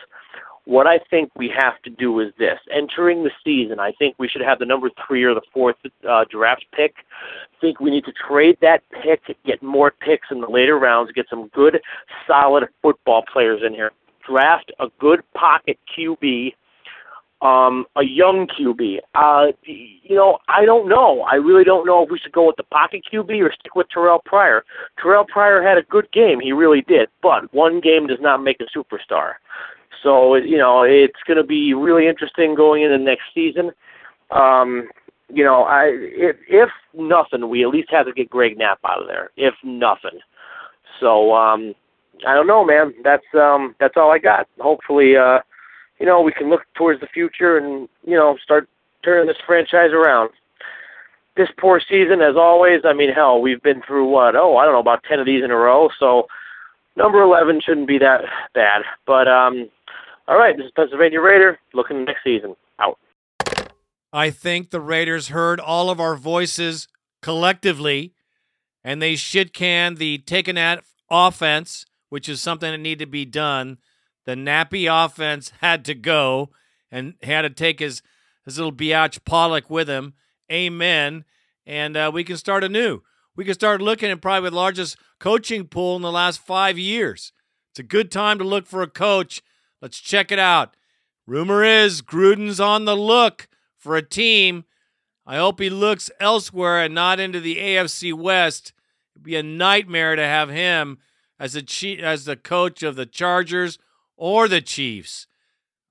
N: What I think we have to do is this. Entering the season, I think we should have the number three or the fourth uh, draft pick. I think we need to trade that pick, get more picks in the later rounds, get some good, solid football players in here. Draft a good pocket QB, um, a young QB. Uh, you know, I don't know. I really don't know if we should go with the pocket QB or stick with Terrell Pryor. Terrell Pryor had a good game. He really did. But one game does not make a superstar. So you know it's going to be really interesting going into next season. Um, you know, I if, if nothing, we at least have to get Greg Knapp out of there. If nothing, so um, I don't know, man. That's um, that's all I got. Hopefully, uh, you know, we can look towards the future and you know start turning this franchise around. This poor season, as always. I mean, hell, we've been through what? Oh, I don't know, about ten of these in a row. So number eleven shouldn't be that bad. But um, all right, this is Pennsylvania Raider. Looking next season. Out.
B: I think the Raiders heard all of our voices collectively, and they shit can the taken at offense, which is something that needed to be done. The nappy offense had to go and had to take his, his little biatch Pollack with him. Amen. And uh, we can start anew. We can start looking at probably the largest coaching pool in the last five years. It's a good time to look for a coach. Let's check it out. Rumor is Gruden's on the look for a team. I hope he looks elsewhere and not into the AFC West. It'd be a nightmare to have him as chief, as the coach of the Chargers or the Chiefs.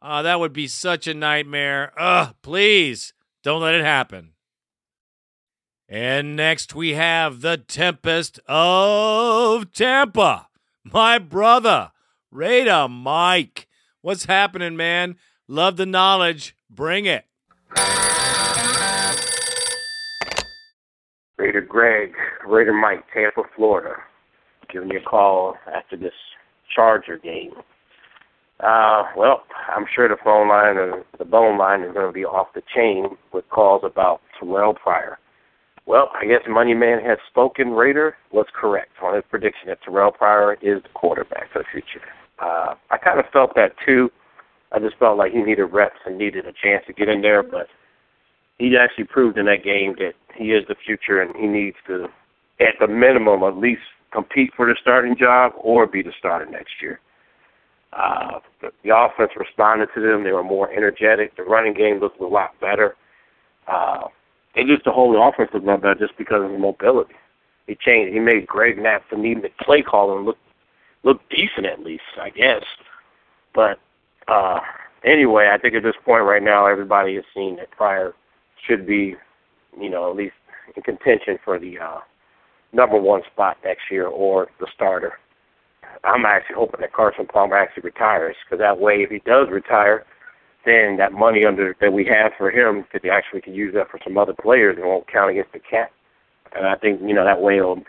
B: Uh, that would be such a nightmare. Ugh, please don't let it happen. And next we have the Tempest of Tampa. My brother, Raider Mike. What's happening, man? Love the knowledge. Bring it.
O: Raider Greg, Raider Mike, Tampa, Florida, giving you a call after this Charger game. Uh, well, I'm sure the phone line or the bone line is going to be off the chain with calls about Terrell Pryor. Well, I guess Moneyman has spoken. Raider was correct on his prediction that Terrell Pryor is the quarterback for the future. Uh, I kind of felt that too. I just felt like he needed reps and needed a chance to get in there, but he actually proved in that game that he is the future and he needs to, at the minimum, at least compete for the starting job or be the starter next year. Uh, the, the offense responded to them. They were more energetic. The running game looked a lot better. Uh, they just the whole a lot better just because of the mobility. He changed. He made Greg Knapp the play calling look look decent at least, I guess. But uh, anyway, I think at this point right now, everybody has seen that Pryor should be, you know, at least in contention for the uh, number one spot next year or the starter. I'm actually hoping that Carson Palmer actually retires because that way, if he does retire, then that money under that we have for him could actually can use that for some other players and won't count against the cap. And I think you know that way it'll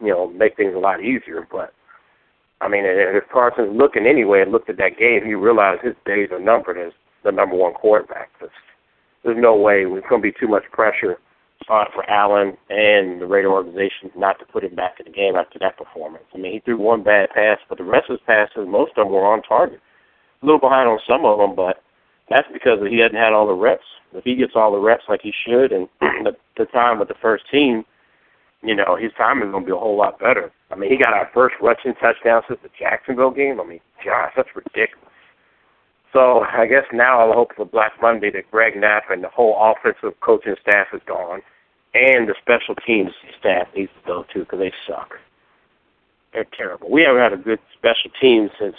O: you know make things a lot easier. But I mean, if Carson's looking anyway and looked at that game, he realized his days are numbered as the number one quarterback. There's, there's no way there's going to be too much pressure uh, for Allen and the Raider organization not to put him back in the game after that performance. I mean, he threw one bad pass, but the rest of his passes, most of them were on target. A little behind on some of them, but that's because he hadn't had all the reps. If he gets all the reps like he should, and the, the time with the first team, you know, his time is going to be a whole lot better. I mean, he got our first rushing touchdown since the Jacksonville game. I mean, gosh, that's ridiculous. So I guess now I'll hope for Black Monday that Greg Knapp and the whole offensive coaching staff is gone, and the special teams staff needs to go too because they suck. They're terrible. We haven't had a good special team since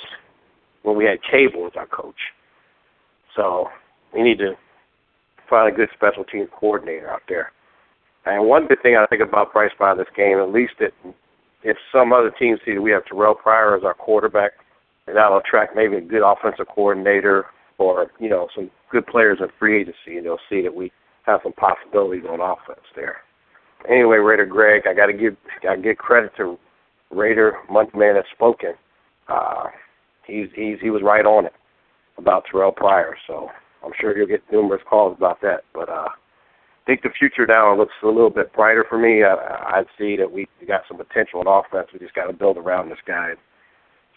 O: when we had Cable as our coach. So we need to find a good special teams coordinator out there. And one good thing I think about Bryce Brown this game, at least it, if some other teams see that we have Terrell Pryor as our quarterback, and that'll attract maybe a good offensive coordinator or you know some good players in free agency, and they'll see that we have some possibilities on offense there. Anyway, Raider Greg, I got to give I give credit to Raider Monkman has spoken. Uh, he's he's he was right on it about Terrell Pryor, so I'm sure he'll get numerous calls about that. But uh, I think the future now looks a little bit brighter for me. I, I see that we got some potential in offense. We just got to build around this guy.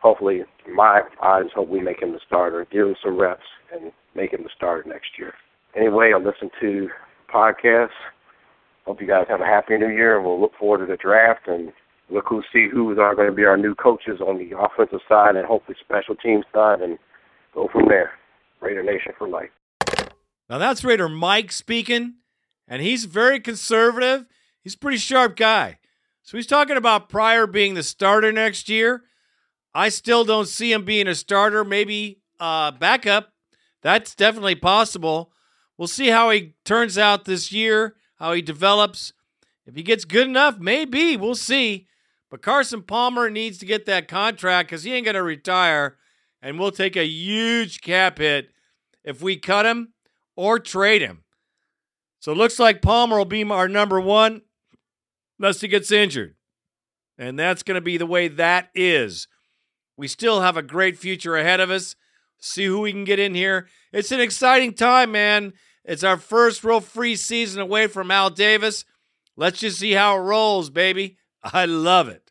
O: Hopefully, my eyes, hope we make him the starter, give him some reps, and make him the starter next year. Anyway, I'll listen to podcasts. Hope you guys have a happy new year, and we'll look forward to the draft and look who see who are going to be our new coaches on the offensive side and hopefully special team side, and go from there. Raider Nation for life.
B: Now that's Raider Mike speaking, and he's very conservative. He's a pretty sharp guy. So he's talking about Pryor being the starter next year. I still don't see him being a starter, maybe uh, backup. That's definitely possible. We'll see how he turns out this year, how he develops. If he gets good enough, maybe. We'll see. But Carson Palmer needs to get that contract because he ain't going to retire. And we'll take a huge cap hit if we cut him or trade him. So it looks like Palmer will be our number one unless he gets injured. And that's going to be the way that is. We still have a great future ahead of us. See who we can get in here. It's an exciting time, man. It's our first real free season away from Al Davis. Let's just see how it rolls, baby. I love it.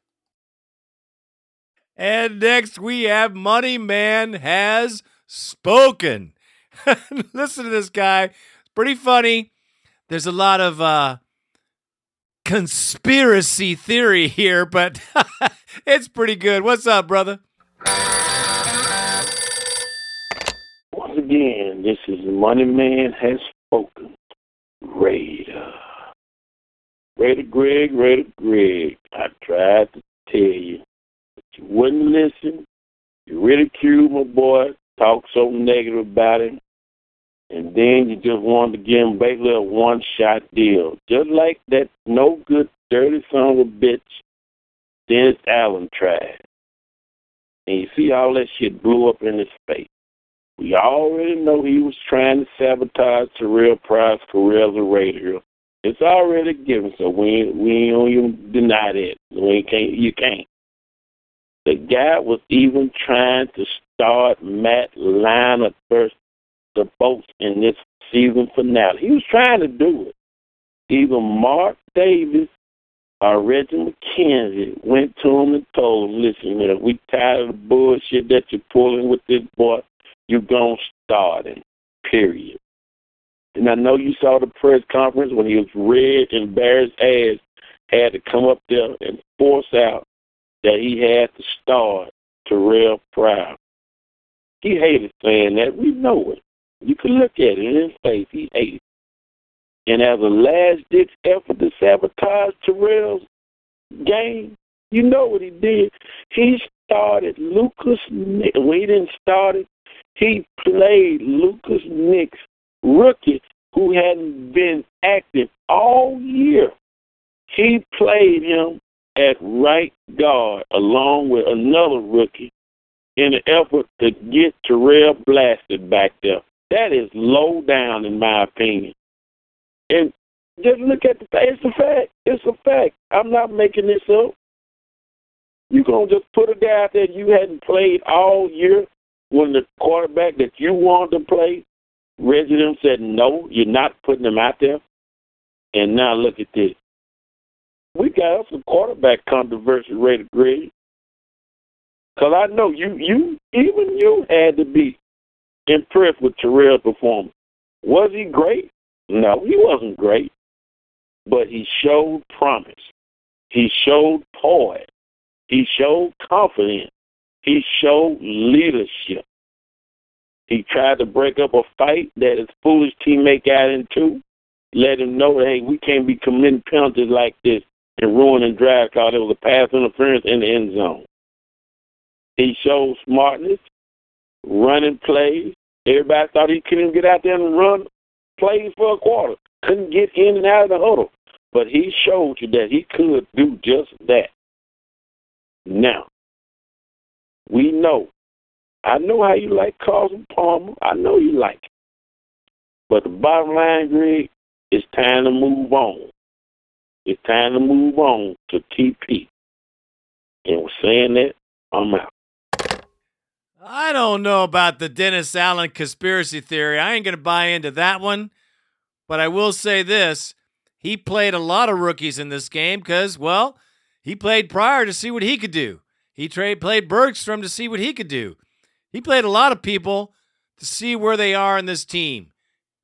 B: And next we have Money Man has spoken. Listen to this guy. It's pretty funny. There's a lot of uh, conspiracy theory here, but it's pretty good. What's up, brother?
P: Once again, this is Money Man has spoken. Raider. Raider Greg, Raider Greg. I tried to tell you, wouldn't listen. You ridiculed my boy, talked so negative about him, and then you just wanted to give him basically a one shot deal. Just like that no good, dirty son of a bitch Dennis Allen tried. And you see all that shit blew up in his face. We already know he was trying to sabotage Terrell Pryor's career as a Raider. It's already given, so we we gonna even deny that. We can't, you can't. The guy was even trying to start Matt Leinart first the boats in this season finale. He was trying to do it. Even Mark Davis or Reggie McKenzie went to him and told him, listen, man, we tired of the bullshit that you're pulling with this boy. You're going to start him, period. And I know you saw the press conference when he was red and his ass, had to come up there and force out that he had to start Terrell Pryor. He hated saying that. We know it. You can look at it in his face. He hated it. And as a last ditch effort to sabotage Terrell's game, you know what he did. He started Lucas Nix. We didn't start it. He played Lucas Nix, rookie, who hadn't been active all year. He played him at right guard along with another rookie in an effort to get Terrell blasted back there. That is low down, in my opinion. And just look at the fact. It's a fact. It's a fact. I'm not making this up. You gonna just put a guy out there you hadn't played all year when the quarterback that you wanted to play, Reggie said no, you're not putting him out there. And now look at this. We got us a quarterback controversy Raider Greg. Cause I know you, you, even you had to be impressed with Terrell's performance. Was he great? No, he wasn't great. But he showed promise. He showed poise. He showed confidence. He showed leadership. He tried to break up a fight that his foolish teammate got into. Let him know that, hey, we can't be committing penalties like this and ruining drive because there was a pass interference in the end zone. He showed smartness, running plays, Everybody thought he couldn't even get out there and run plays for a quarter. Couldn't get in and out of the huddle. But he showed you that he could do just that. Now, we know. I know how you like Carson Palmer. I know you like it. But the bottom line, Greg, it's time to move on. It's time to move on to TP. And with saying that, I'm out.
B: I don't know about the Dennis Allen conspiracy theory. I ain't going to buy into that one. But I will say this he played a lot of rookies in this game because, well, he played Pryor to see what he could do. He trade, played Bergstrom to see what he could do. He played a lot of people to see where they are in this team.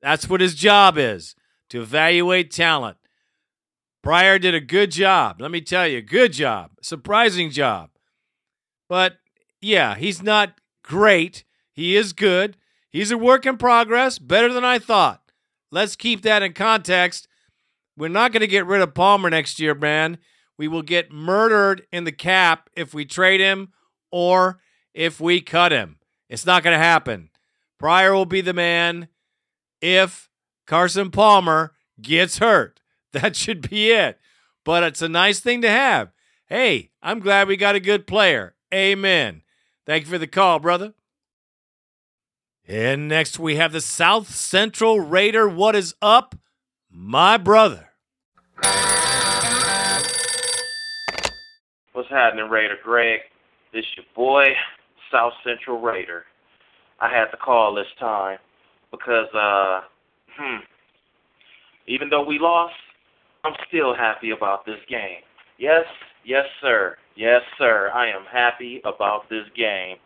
B: That's what his job is to evaluate talent. Pryor did a good job. Let me tell you, good job, surprising job. But yeah, he's not great. He is good. He's a work in progress, better than I thought. Let's keep that in context. We're not going to get rid of Palmer next year, man. We will get murdered in the cap if we trade him or if we cut him. It's not going to happen. Pryor will be the man if Carson Palmer gets hurt. That should be it. But it's a nice thing to have. Hey, I'm glad we got a good player. Amen. Thank you for the call, brother. And next we have the South Central Raider. What is up, my brother?
Q: What's happening, Raider Greg? This your boy, South Central Raider. I had to call this time because, uh, hmm, even though we lost, I'm still happy about this game. Yes, yes, sir. Yes, sir. I am happy about this game.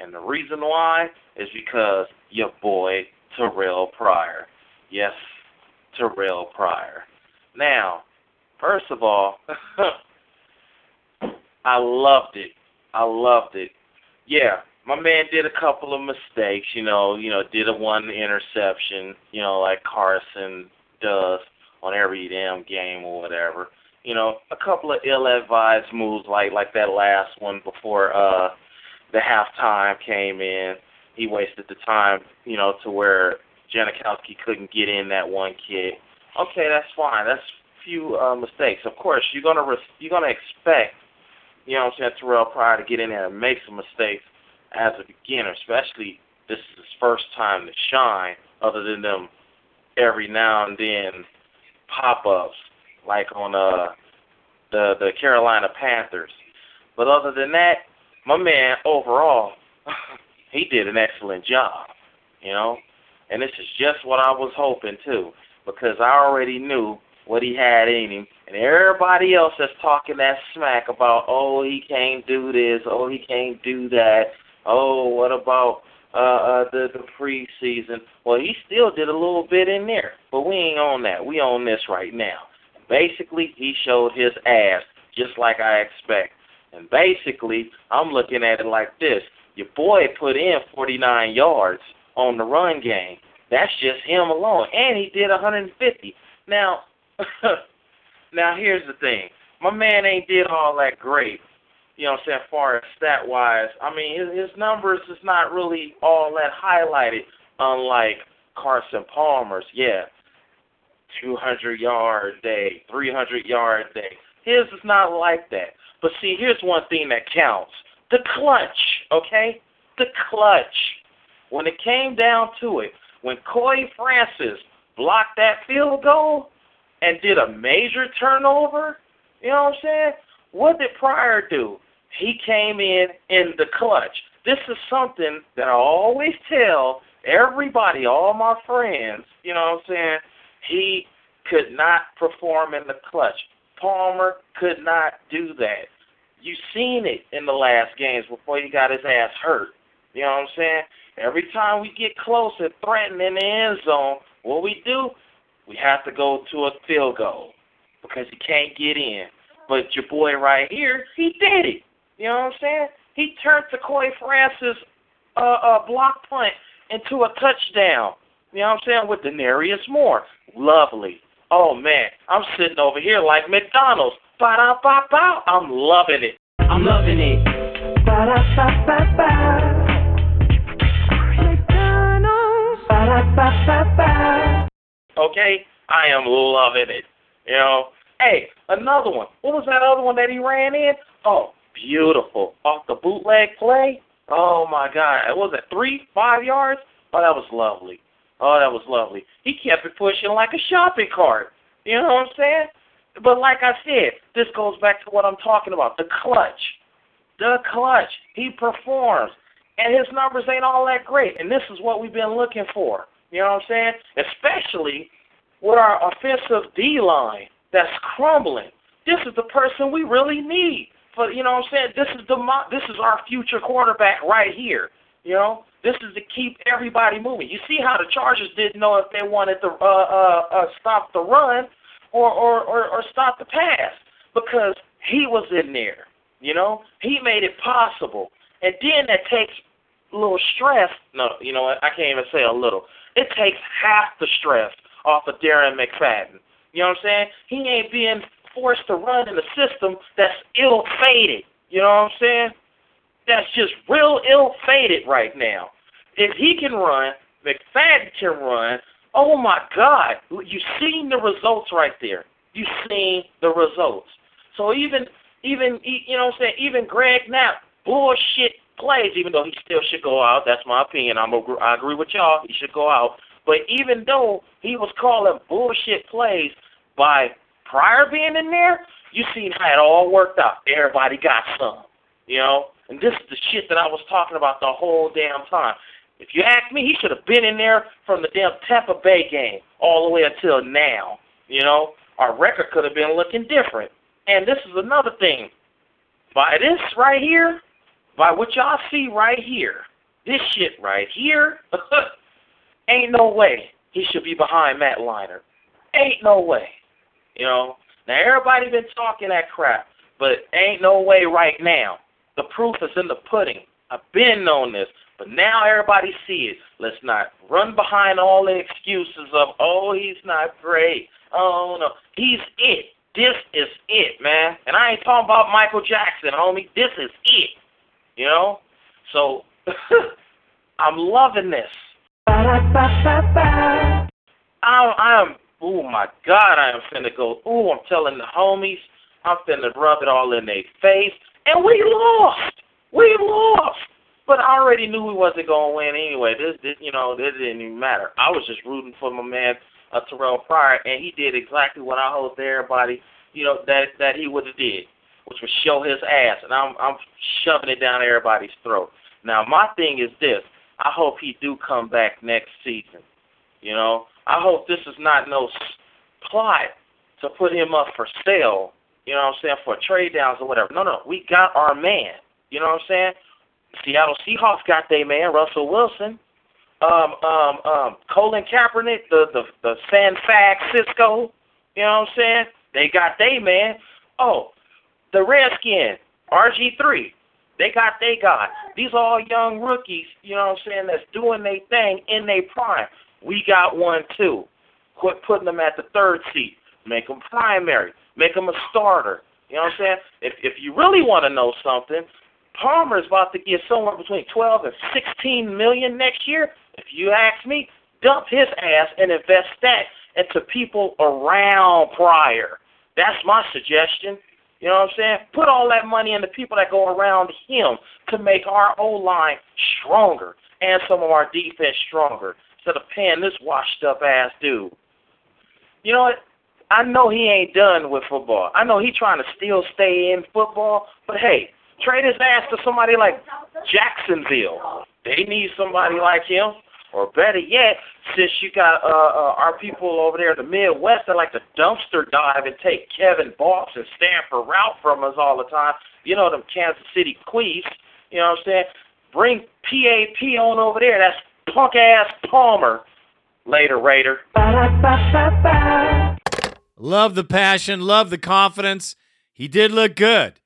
Q: And the reason why is because your boy, Terrell Pryor. Yes, Terrell Pryor. Now, first of all, I loved it. I loved it. Yeah, my man did a couple of mistakes, you know, you know, did a one interception, you know, like Carson does on every damn game or whatever. You know, a couple of ill-advised moves like like that last one before uh the halftime came in. He wasted the time, you know, to where Janikowski couldn't get in that one kid. Okay, that's fine. That's few uh, mistakes. Of course, you're gonna res- you're gonna expect, you know, what I'm saying Terrell Pryor to get in there and make some mistakes as a beginner, especially this is his first time to shine, other than them every now and then pop-ups like on uh the the Carolina Panthers. But other than that, my man overall, he did an excellent job, you know. And this is just what I was hoping too, because I already knew what he had in him, and everybody else that's talking that smack about, oh, he can't do this, oh, he can't do that, oh, what about uh, uh the the preseason? Well, he still did a little bit in there, but we ain't on that. We on this right now. Basically, he showed his ass just like I expect. And basically, I'm looking at it like this. Your boy put in 49 yards on the run game. That's just him alone. And he did 150. Now, now here's the thing. My man ain't did all that great. You know what I'm saying, far as stat wise. I mean his, his numbers is not really all that highlighted, unlike Carson Palmer's, yeah. Two hundred yard day, three hundred yard day. His is not like that. But see, here's one thing that counts. The clutch, okay? The clutch. When it came down to it, when Coye Francies blocked that field goal and did a major turnover, you know what I'm saying? What did Pryor do? He came in in the clutch. This is something that I always tell everybody, all my friends, you know what I'm saying? He could not perform in the clutch. Palmer could not do that. You've seen it in the last games before he got his ass hurt. You know what I'm saying? Every time we get close and threaten in the end zone, what we do, we have to go to a field goal because he can't get in. But your boy right here, he did it. You know what I'm saying? He turned the Coye Francies uh, uh, block punt into a touchdown. You know what I'm saying? With Denarius Moore. Lovely. Oh man, I'm sitting over here like McDonald's. Ba da ba ba. I'm loving it. I'm loving it. Ba da ba ba ba. McDonald's. Ba da ba ba ba. Okay, I am loving it. You know, Hey, another one. What was that other one that he ran in? Oh, beautiful. Off the bootleg play. Oh my God. What was it three, five yards? Oh, that was lovely. Oh, that was lovely. He kept it pushing like a shopping cart. You know what I'm saying? But like I said, this goes back to what I'm talking about the clutch. The clutch. He performs. And his numbers ain't all that great. And this is what we've been looking for. You know what I'm saying? Especially with our offensive D line that's crumbling. This is the person we really need. For you know what I'm saying? This is the this is our future quarterback right here. You know, this is to keep everybody moving. You see how the Chargers didn't know if they wanted to uh, uh, uh, stop the run or, or, or, or stop the pass because he was in there. You know, he made it possible, and then that takes a little stress. No, you know what? I can't even say a little. It takes half the stress off of Darren McFadden. You know what I'm saying? He ain't being forced to run in a system that's ill fated. You know what I'm saying? That's just real ill fated right now. If he can run, McFadden can run. Oh my God! You've seen the results right there. You've seen the results. So even even you know what I'm saying? Even Greg Knapp bullshit plays, even though he still should go out. That's my opinion. I'm a, I agree with y'all. He should go out. But even though he was calling bullshit plays by prior being in there, you seen how it all worked out. Everybody got some, you know. And this is the shit that I was talking about the whole damn time. If you ask me, he should have been in there from the damn Tampa Bay game all the way until now. You know, our record could have been looking different. And this is another thing. By this right here, by what y'all see right here, this shit right here, ain't no way he should be behind Matt Leinart. Ain't no way. You know. Now everybody been talking that crap, but ain't no way right now. The proof is in the pudding. I've been known this, but now everybody see it. Let's not run behind all the excuses of, oh, he's not great. Oh no, he's it. This is it, man. And I ain't talking about Michael Jackson, homie. This is it. You know? So I'm loving this. I'm, I'm, oh my God, I am finna go. oh, I'm telling the homies, I'm finna rub it all in their face. And we lost. We lost. But I already knew we wasn't gonna win anyway. This, this, you know, this didn't even matter. I was just rooting for my man uh, Terrelle Pryor, and he did exactly what I hoped everybody, you know, that that he would have did, which was show his ass. And I'm I'm shoving it down everybody's throat. Now my thing is this: I hope he do come back next season. You know, I hope this is not no plot to put him up for sale. You know what I'm saying for trade downs or whatever. No, no, we got our man. You know what I'm saying? Seattle Seahawks got their man, Russell Wilson. Um, um, um, Colin Kaepernick, the the the San Francisco. You know what I'm saying? They got their man. Oh, the Redskins, RG3. They got they guy. These are all young rookies, you know what I'm saying, that's doing their thing in their prime. We got one too. Quit putting them at the third seat. Make them primary. Make them a starter. You know what I'm saying? If if you really want to know something, Palmer is about to get somewhere between 12 and 16 million next year. If you ask me, dump his ass and invest that into people around Pryor. That's my suggestion. You know what I'm saying? Put all that money into people that go around him to make our O line stronger and some of our defense stronger instead of paying this washed up ass dude. You know what? I know he ain't done with football. I know he trying to still stay in football, but hey, trade his ass to somebody like Jacksonville. They need somebody like him. Or better yet, since you got uh, uh, our people over there in the Midwest that like to dumpster dive and take Kevin Boss and Stanford Routt from us all the time, you know them Kansas City Queefs, you know what I'm saying? Bring PAP on over there. That's punk ass Palmer. Later, Raider.
B: Love the passion, love the confidence. He did look good,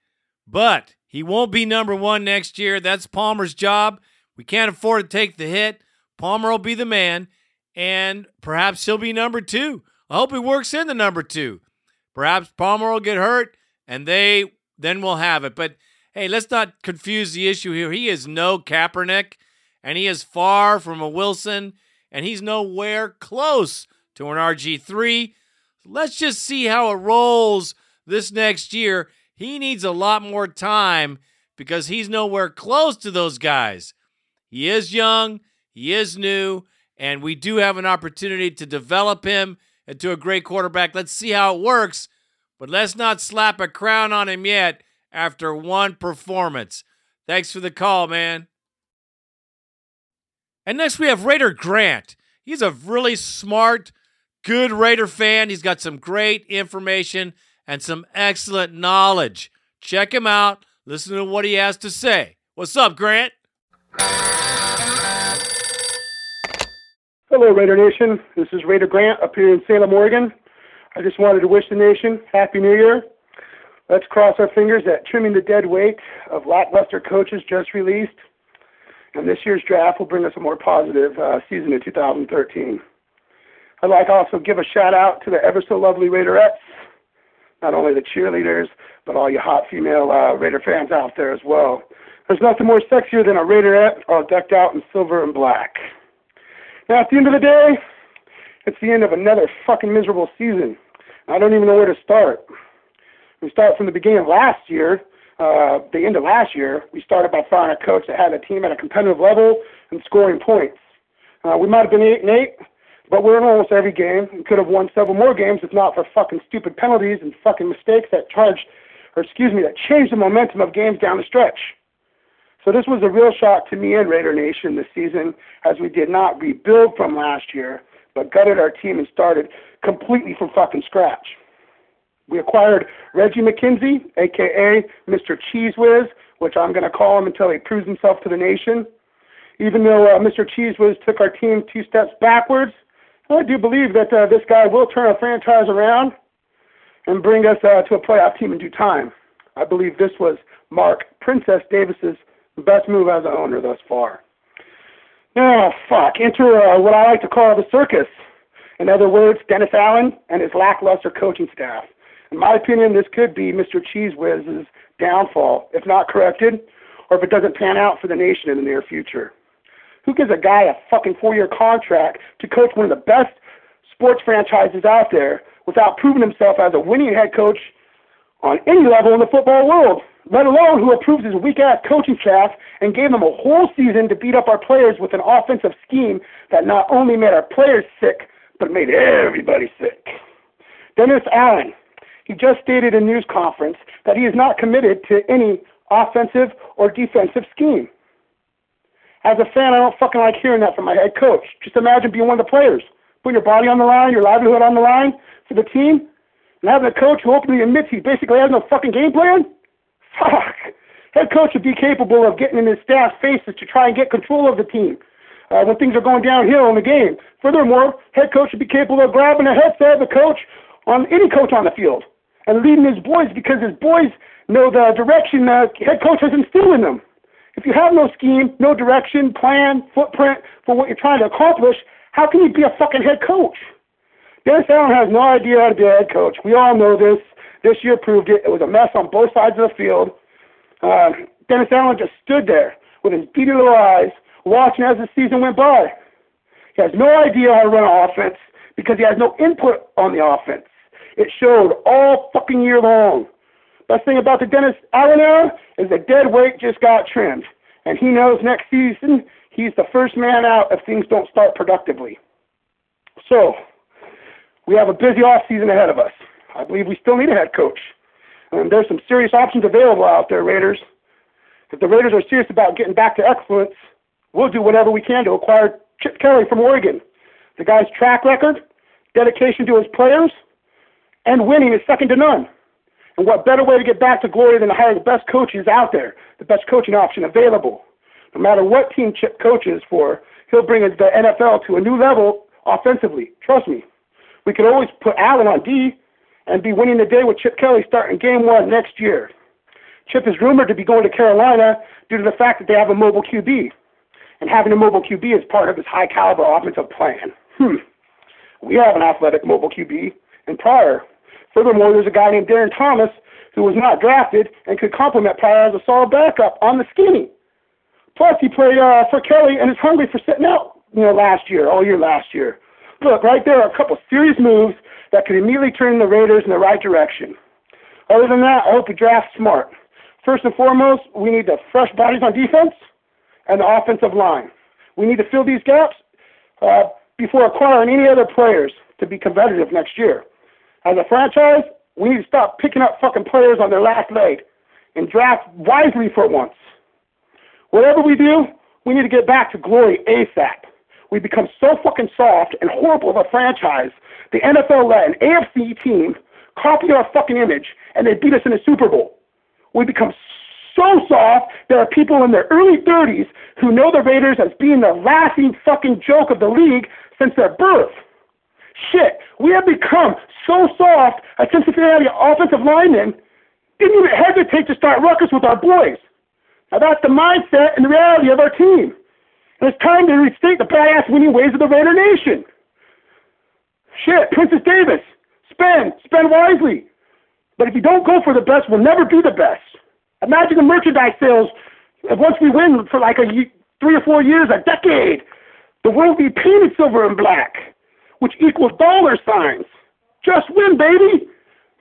B: but he won't be number one next year. That's Palmer's job. We can't afford to take the hit. Palmer will be the man, and perhaps he'll be number two. I hope he works in the number two. Perhaps Palmer will get hurt, and they then will have it. But hey, let's not confuse the issue here. He is no Kaepernick, and he is far from a Wilson, and he's nowhere close to an RG3. Let's just see how it rolls this next year. He needs a lot more time because he's nowhere close to those guys. He is young, he is new, and we do have an opportunity to develop him into a great quarterback. Let's see how it works, but let's not slap a crown on him yet after one performance. Thanks for the call, man. And next we have Raider Grant. He's a really smart, good Raider fan. He's got some great information and some excellent knowledge. Check him out. Listen to what he has to say. What's up, Grant?
R: Hello, Raider Nation. This is Raider Grant up here in Salem, Oregon. I just wanted to wish the nation Happy New Year. Let's cross our fingers that trimming the dead weight of lackluster coaches just released, and this year's draft will bring us a more positive uh, season in 2013. I'd like to also give a shout out to the ever so lovely Raiderettes, not only the cheerleaders, but all you hot female uh, Raider fans out there as well. There's nothing more sexier than a Raiderette all decked out in silver and black. Now, at the end of the day, it's the end of another fucking miserable season. I don't even know where to start. We start from the beginning of last year, uh, the end of last year. We started by firing a coach that had a team at a competitive level and scoring points. Uh, we might have been eight and eight, but we're in almost every game. We could have won several more games if not for fucking stupid penalties and fucking mistakes that charged, or excuse me, that changed the momentum of games down the stretch. So this was a real shock to me and Raider Nation this season, as we did not rebuild from last year, but gutted our team and started completely from fucking scratch. We acquired Reggie McKenzie, aka Mr. Cheese Whiz, which I'm going to call him until he proves himself to the nation. Even though uh, Mr. Cheese Whiz took our team two steps backwards, I do believe that uh, this guy will turn our franchise around and bring us uh, to a playoff team in due time. I believe this was Mark Princess Davis's best move as an owner thus far. Oh, fuck. Enter uh, what I like to call the circus. In other words, Dennis Allen and his lackluster coaching staff. In my opinion, this could be Mr. Cheese Whiz's downfall, if not corrected, or if it doesn't pan out for the nation in the near future. Who gives a guy a fucking four year contract to coach one of the best sports franchises out there without proving himself as a winning head coach on any level in the football world? let alone who approves his weak ass coaching staff and gave them a whole season to beat up our players with an offensive scheme that not only made our players sick, but made everybody sick. Dennis Allen, he just stated in news conference that he is not committed to any offensive or defensive scheme. As a fan, I don't fucking like hearing that from my head coach. Just imagine being one of the players, putting your body on the line, your livelihood on the line for the team, and having a coach who openly admits he basically has no fucking game plan. Fuck. Head coach would be capable of getting in his staff's faces to try and get control of the team uh, when things are going downhill in the game. Furthermore, head coach would be capable of grabbing the headset of the coach on any coach on the field and leading his boys because his boys know the direction the head coach has instilled in them. If you have no scheme, no direction, plan, footprint for what you're trying to accomplish, how can you be a fucking head coach? Dennis Allen has no idea how to be a head coach. We all know this. This year proved it. It was a mess on both sides of the field. Uh, Dennis Allen just stood there with his beady little eyes, watching as the season went by. He has no idea how to run an offense because he has no input on the offense. It showed all fucking year long. Best thing about the Dennis Allen era is the dead weight just got trimmed, and he knows next season he's the first man out if things don't start productively. So, we have a busy off season ahead of us. I believe we still need a head coach. And there's some serious options available out there, Raiders. If the Raiders are serious about getting back to excellence, we'll do whatever we can to acquire Chip Kelly from Oregon. The guy's track record, dedication to his players, and winning is second to none. And what better way to get back to glory than to hire the best coaches out there, the best coaching option available? No matter what team Chip coaches for, he'll bring the NFL to a new level offensively. Trust me. We could always put Allen on D and be winning the day with Chip Kelly starting game one next year. Chip is rumored to be going to Carolina due to the fact that they have a mobile QB. And having a mobile QB is part of his high caliber offensive plan. Hmm. We have an athletic mobile QB in Pryor. Furthermore, there's a guy named Darron Thomas who was not drafted and could complement Pryor as a solid backup on the skinny. Plus, he played uh, for Kelly and is hungry for sitting out, you know, last year, all year last year. Look, right there are a couple serious moves that could immediately turn the Raiders in the right direction. Other than that, I hope we draft smart. First and foremost, we need the fresh bodies on defense and the offensive line. We need to fill these gaps uh, before acquiring any other players to be competitive next year. As a franchise, we need to stop picking up fucking players on their last leg and draft wisely for once. Whatever we do, we need to get back to glory ASAP. We've become so fucking soft and horrible of a franchise. The NFL let an AFC team copy our fucking image and they beat us in the Super Bowl. We've become so soft, there are people in their early 30s who know the Raiders as being the laughing fucking joke of the league since their birth. Shit, we have become so soft, a Cincinnati offensive lineman didn't even hesitate to start ruckus with our boys. Now that's the mindset and the reality of our team. And it's time to restate the badass winning ways of the Raider Nation. Shit, Princess Davis, spend, spend wisely. But if you don't go for the best, we'll never be the best. Imagine the merchandise sales once we win for like a three or four years, a decade. The world will be painted silver and black, which equals dollar signs. Just win, baby,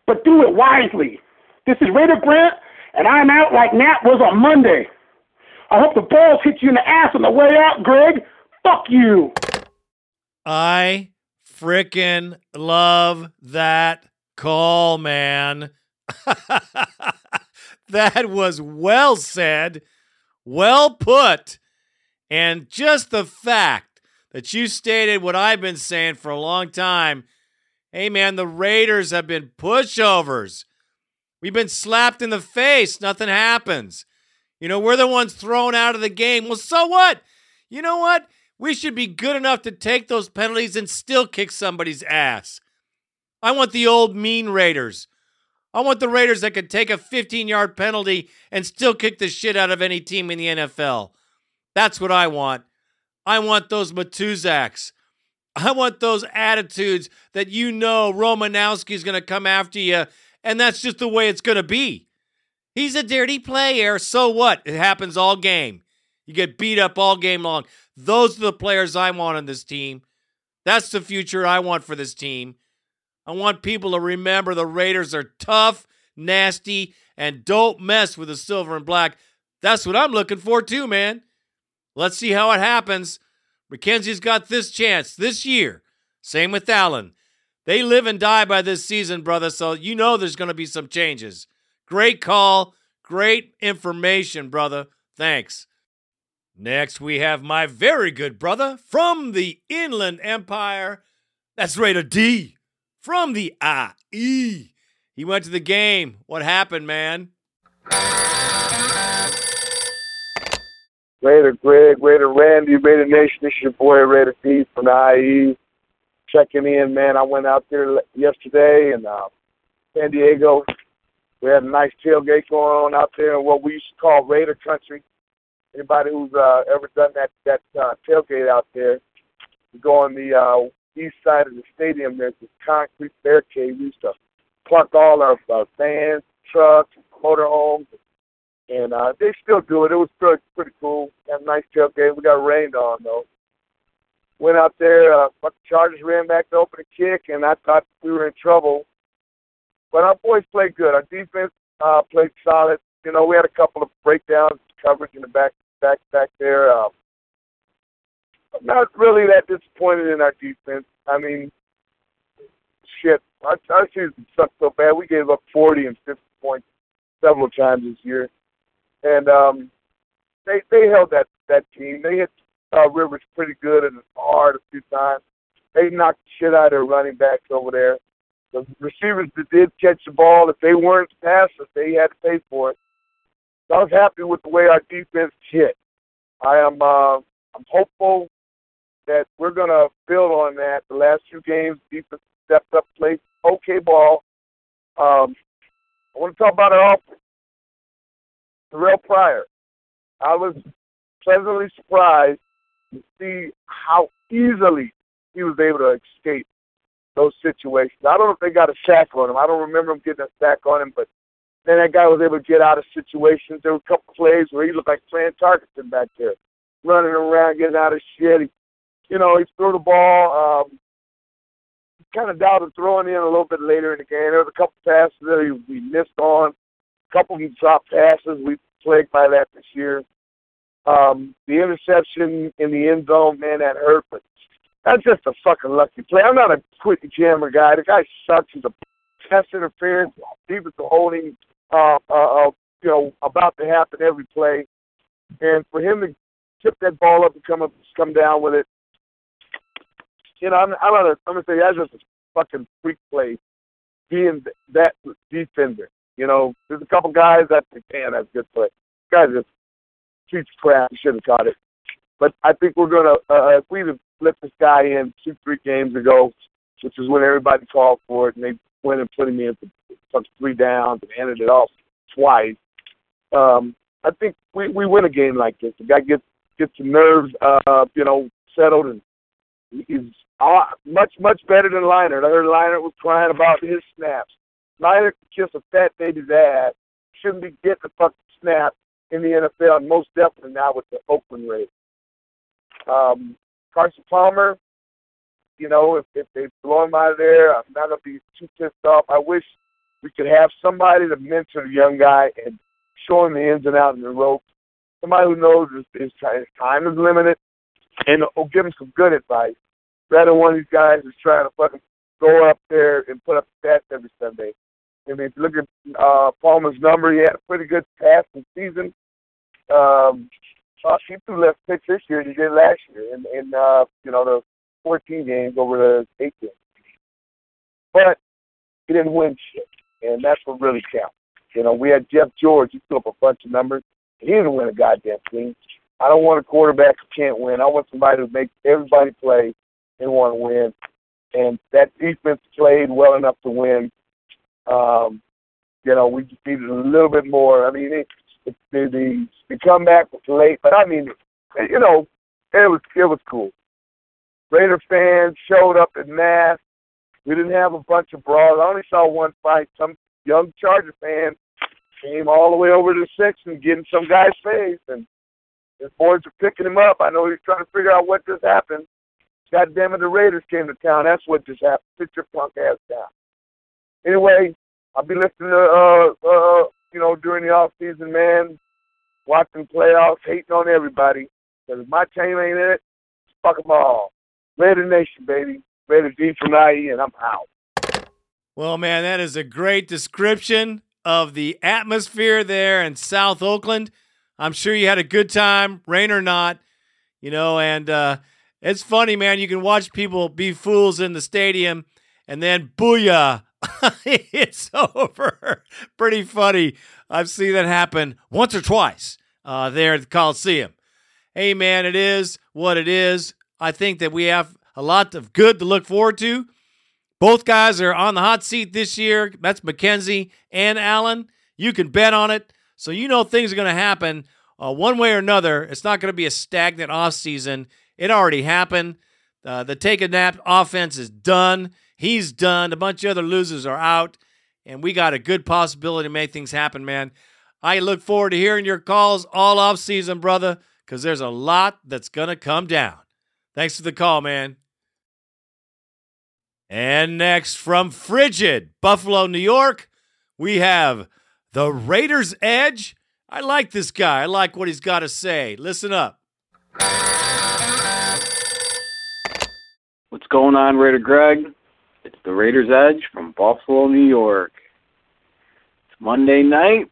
R: but do it wisely. This is Raider Grant, and I'm out like Knapp was on Monday. I hope the balls hit you in the ass on the way out, Greg. Fuck you.
B: I frickin' love that call, man. that was well said, well put. And just the fact that you stated what I've been saying for a long time hey, man, the Raiders have been pushovers. We've been slapped in the face, nothing happens. You know, we're the ones thrown out of the game. Well, so what? You know what? We should be good enough to take those penalties and still kick somebody's ass. I want the old mean Raiders. I want the Raiders that could take a 15 yard penalty and still kick the shit out of any team in the NFL. That's what I want. I want those Matuszaks. I want those attitudes that you know Romanowski's going to come after you, and that's just the way it's going to be. He's a dirty player. So what? It happens all game. You get beat up all game long. Those are the players I want on this team. That's the future I want for this team. I want people to remember the Raiders are tough, nasty, and don't mess with the silver and black. That's what I'm looking for too, man. Let's see how it happens. McKenzie's got this chance this year. Same with Allen. They live and die by this season, brother, so you know there's going to be some changes. Great call. Great information, brother. Thanks. Next, we have my very good brother from the Inland Empire. That's Raider D from the IE. He went to the game. What happened, man?
S: Raider Greg, Raider Randy, Raider Nation. This is your boy Raider D from the IE. Checking in, man. I went out there yesterday in uh, San Diego. We had a nice tailgate going on out there in what we used to call Raider Country. Anybody who's uh, ever done that that uh, tailgate out there, you go on the uh, east side of the stadium. There's this concrete barricade. We used to park all our uh, vans, trucks, motorhomes, and uh, they still do it. It was pretty, pretty cool. Had a nice tailgate. We got rained on though. Went out there. Uh, the Chargers ran back to open a kick, and I thought we were in trouble. But our boys played good. Our defense uh, played solid. You know, we had a couple of breakdowns, coverage in the back, back, back there. Um, I'm not really that disappointed in our defense. I mean, shit, our, our season sucked so bad. We gave up 40 and 50 points several times this year, and um, they they held that that team. They hit uh, Rivers pretty good and hard a few times. They knocked the shit out of their running backs over there. The receivers that did catch the ball, if they weren't passes, they had to pay for it. So I was happy with the way our defense hit. I am uh, I'm hopeful that we're to build on that. The last few games, defense stepped up, played okay ball. Um, I want to talk about our offense. Terrelle Pryor. I was pleasantly surprised to see how easily he was able to escape those situations. I don't know if they got a sack on him. I don't remember him getting a sack on him, but then that guy was able to get out of situations. There were a couple plays where he looked like playing Tarkenton back there, running around, getting out of shit. He, you know, he threw the ball. Um, kind of doubted throwing in a little bit later in the game. There was a couple passes that we missed on, a couple of dropped passes. We plagued by that this year. Um, the interception in the end zone, man, that hurt, but that's just a fucking lucky play. I'm not a Quentin Jammer guy. The guy sucks. He's a pass interference, defensive holding, uh, uh, uh, you know, about to happen every play. And for him to tip that ball up and come up, come down with it, you know, I'm, I'm not. A, I'm gonna say that's just a fucking freak play. Being that defender, you know, there's a couple guys that think, man, that's good play. Guys just treats crap. He should have caught it. But I think we're gonna. Uh, if we'd let this guy in two, three games ago, which is when everybody called for it, and they went and put him in for three downs and ended it off twice. Um, I think we we win a game like this. The guy gets gets the nerves, uh, you know, settled, and he's uh, much much better than Leinart. I heard Leinart was crying about his snaps. Leinart can kiss a fat baby's ass. Shouldn't be getting a fucking snap in the NFL, and most definitely now with the Oakland Raiders. Um, Carson Palmer, you know, if, if they blow him out of there, I'm not gonna be too pissed off. I wish we could have somebody to mentor the young guy and show him the ins and outs of the ropes. Somebody who knows his, his, time, his time is limited and will give him some good advice. Rather than one of these guys who's trying to fucking go up there and put up stats every Sunday. I mean, if you look at uh, Palmer's number, he had a pretty good passing season. Um, uh, he threw less picks this year than he did last year in, in uh, you know, the 14 games over the eight games. But he didn't win shit, and that's what really counts. You know, we had Jeff George. He threw up a bunch of numbers. He didn't win a goddamn thing. I don't want a quarterback who can't win. I want somebody who makes everybody play and want to win. And that defense played well enough to win. Um, you know, we just needed a little bit more. I mean, it, the, the the comeback was late, but I mean, you know, it was it was cool. Raider fans showed up in mass. We didn't have a bunch of brawls. I only saw one fight. Some young Charger fan came all the way over to the section, getting some guy's face, and his boys were picking him up. I know he's trying to figure out what just happened. God damn it, the Raiders came to town. That's what just happened. Sit your punk ass down. Anyway, I'll be listening to, uh, uh, you know, during the off season, man, watching playoffs, hating on everybody. Because if my team ain't in it, fuck them all. Raider Nation, baby. Raider D from IE, and I'm out.
B: Well, man, that is a great description of the atmosphere there in South Oakland. I'm sure you had a good time, rain or not, you know, and uh, it's funny, man. You can watch people be fools in the stadium and then booyah, it's over. Pretty funny. I've seen that happen once or twice uh, there at the Coliseum. Hey, man, it is what it is. I think that we have a lot of good to look forward to. Both guys are on the hot seat this year. That's McKenzie and Allen. You can bet on it. So you know things are going to happen uh, one way or another. It's not going to be a stagnant offseason. It already happened. Uh, the take a nap offense is done. He's done. A bunch of other losers are out. And we got a good possibility to make things happen, man. I look forward to hearing your calls all off season, brother, because there's a lot that's to come down. Thanks for the call, man. And next from frigid Buffalo, New York, we have the Raiders Edge. I like this guy. I like what he's got to say. Listen up.
T: What's going on, Raider Greg? It's the Raiders Edge from Buffalo, New York. It's Monday night.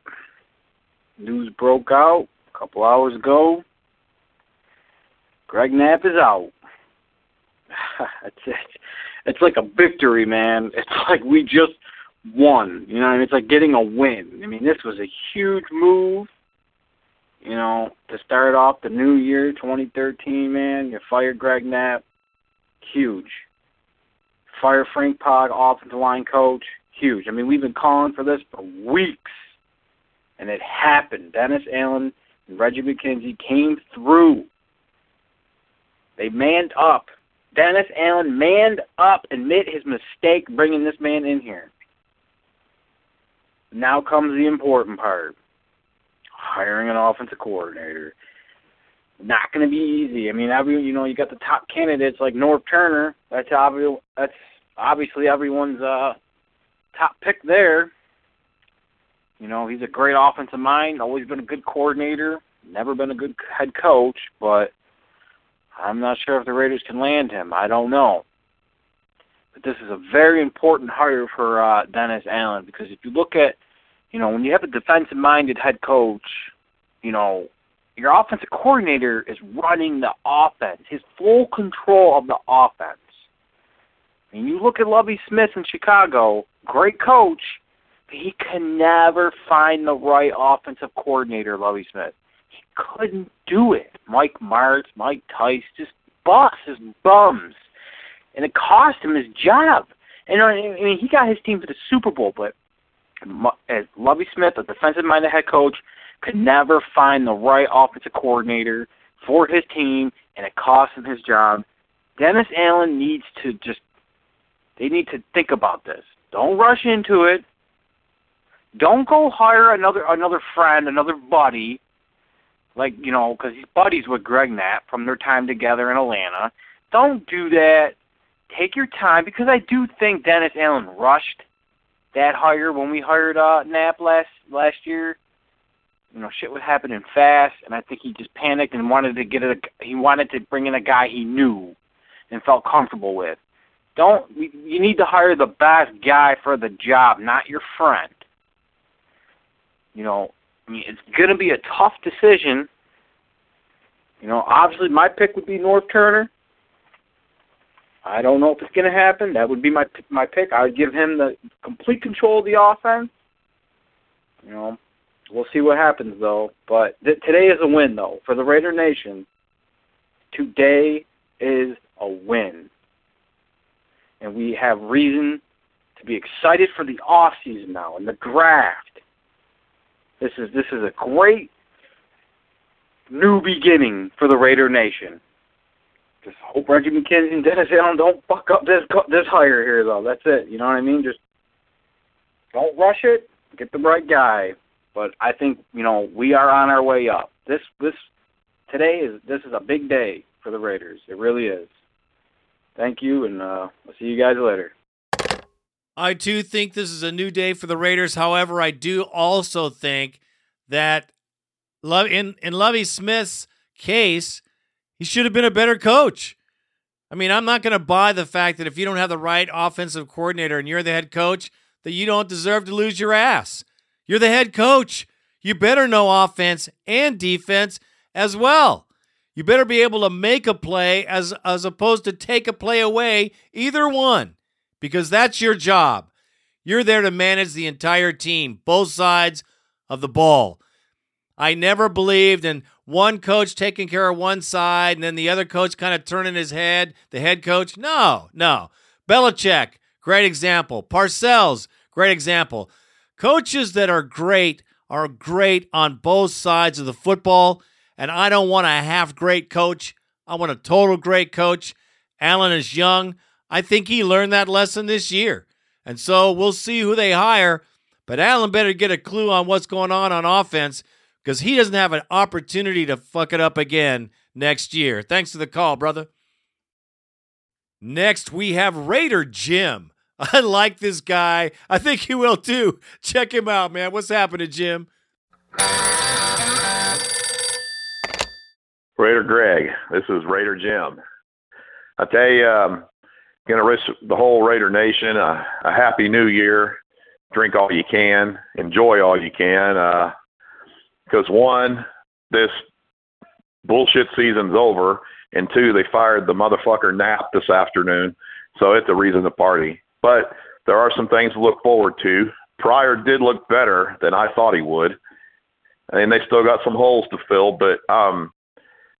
T: News broke out a couple hours ago. Greg Knapp is out. it's, it's it's like a victory, man. It's like we just won. You know, I mean, it's like getting a win. I mean, this was a huge move. You know, to start off the new year, 2013, man. You fired Greg Knapp, huge. Fire Frank Pog, offensive line coach, huge. I mean, we've been calling for this for weeks, and it happened. Dennis Allen and Reggie McKenzie came through. They manned up. Dennis Allen manned up, admit his mistake bringing this man in here. Now comes the important part hiring an offensive coordinator. Not going to be easy. I mean, every, you know, you got the top candidates like Norv Turner. That's obvious. That's obviously everyone's uh, top pick there. You know, he's a great offensive mind, always been a good coordinator, never been a good head coach, but I'm not sure if the Raiders can land him. I don't know. But this is a very important hire for uh, Dennis Allen because if you look at, you know, when you have a defensive minded head coach, you know, your offensive coordinator is running the offense, his full control of the offense. And you look at Lovie Smith in Chicago, great coach, but he can never find the right offensive coordinator, Lovie Smith. He couldn't do it. Mike Martz, Mike Tice, just busts bums. And it cost him his job. And uh, I mean, he got his team to the Super Bowl, but as uh, Lovie Smith, a defensive-minded head coach, could never find the right offensive coordinator for his team, and it cost him his job. Dennis Allen needs to just they need to think about this. Don't rush into it. Don't go hire another another friend, another buddy, like you know, because he's buddies with Greg Knapp from their time together in Atlanta. Don't do that. Take your time because I do think Dennis Allen rushed that hire when we hired uh, Knapp last last year. You know, shit was happening fast, and I think he just panicked and wanted to get a. He wanted to bring in a guy he knew and felt comfortable with. Don't you need to hire the best guy for the job, not your friend. You know, I mean, it's going to be a tough decision. You know, obviously my pick would be Norv Turner. I don't know if it's going to happen. That would be my my pick. I would give him the complete control of the offense. You know, we'll see what happens though. But th- today is a win though for the Raider Nation. Today is a win and we have reason to be excited for the off season now and the draft. This is this is a great new beginning for the Raider Nation. Just hope Reggie McKenzie and Dennis Allen don't fuck up this this hire here though. That's it. You know what I mean? Just don't rush it. Get the right guy. But I think you know we are on our way up. This this today is this is a big day for the Raiders. It really is. Thank you, and uh, I'll see you guys later.
B: I too think this is a new day for the Raiders. However, I do also think that in in Lovie Smith's case, he should have been a better coach. I mean, I'm not going to buy the fact that if you don't have the right offensive coordinator and you're the head coach, that you don't deserve to lose your ass. You're the head coach. You better know offense and defense as well. You better be able to make a play as as opposed to take a play away, either one, because that's your job. You're there to manage the entire team, both sides of the ball. I never believed in one coach taking care of one side and then the other coach kind of turning his head, the head coach. No, no. Belichick, great example. Parcells, great example. Coaches that are great are great on both sides of the football and I don't want a half great coach. I want a total great coach. Allen is young. I think he learned that lesson this year. And so we'll see who they hire. But Allen better get a clue on what's going on on offense because he doesn't have an opportunity to fuck it up again next year. Thanks for the call, brother. Next, we have Raider Jim. I like this guy. I think he will too. Check him out, man. What's happening, Jim?
U: Raider Greg. This is Raider Jim. I tell you, um, gonna wish the whole Raider Nation a, a happy New Year. Drink all you can, enjoy all you can. Because uh, one, this bullshit season's over, and two, they fired the motherfucker Knapp this afternoon, so it's a reason to party. But there are some things to look forward to. Pryor did look better than I thought he would, and they still got some holes to fill. But um,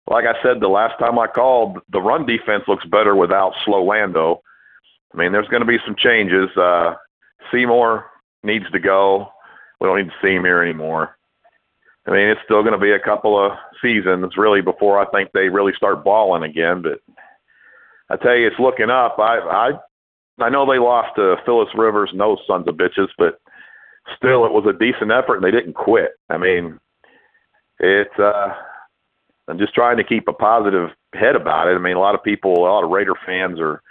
U: like I said the last time I called, the run defense looks better without Slow Lando. I mean, there's going to be some changes. Uh, Seymour needs to go. We don't need to see him here anymore. I mean, it's still going to be a couple of seasons really before I think they really start balling again. But I tell you, it's looking up. I I I know they lost to Phyllis Rivers those sons of bitches, but still, it was a decent effort and they didn't quit. I mean, it's uh I'm just trying to keep a positive head about it. I mean, a lot of people, a lot of Raider fans are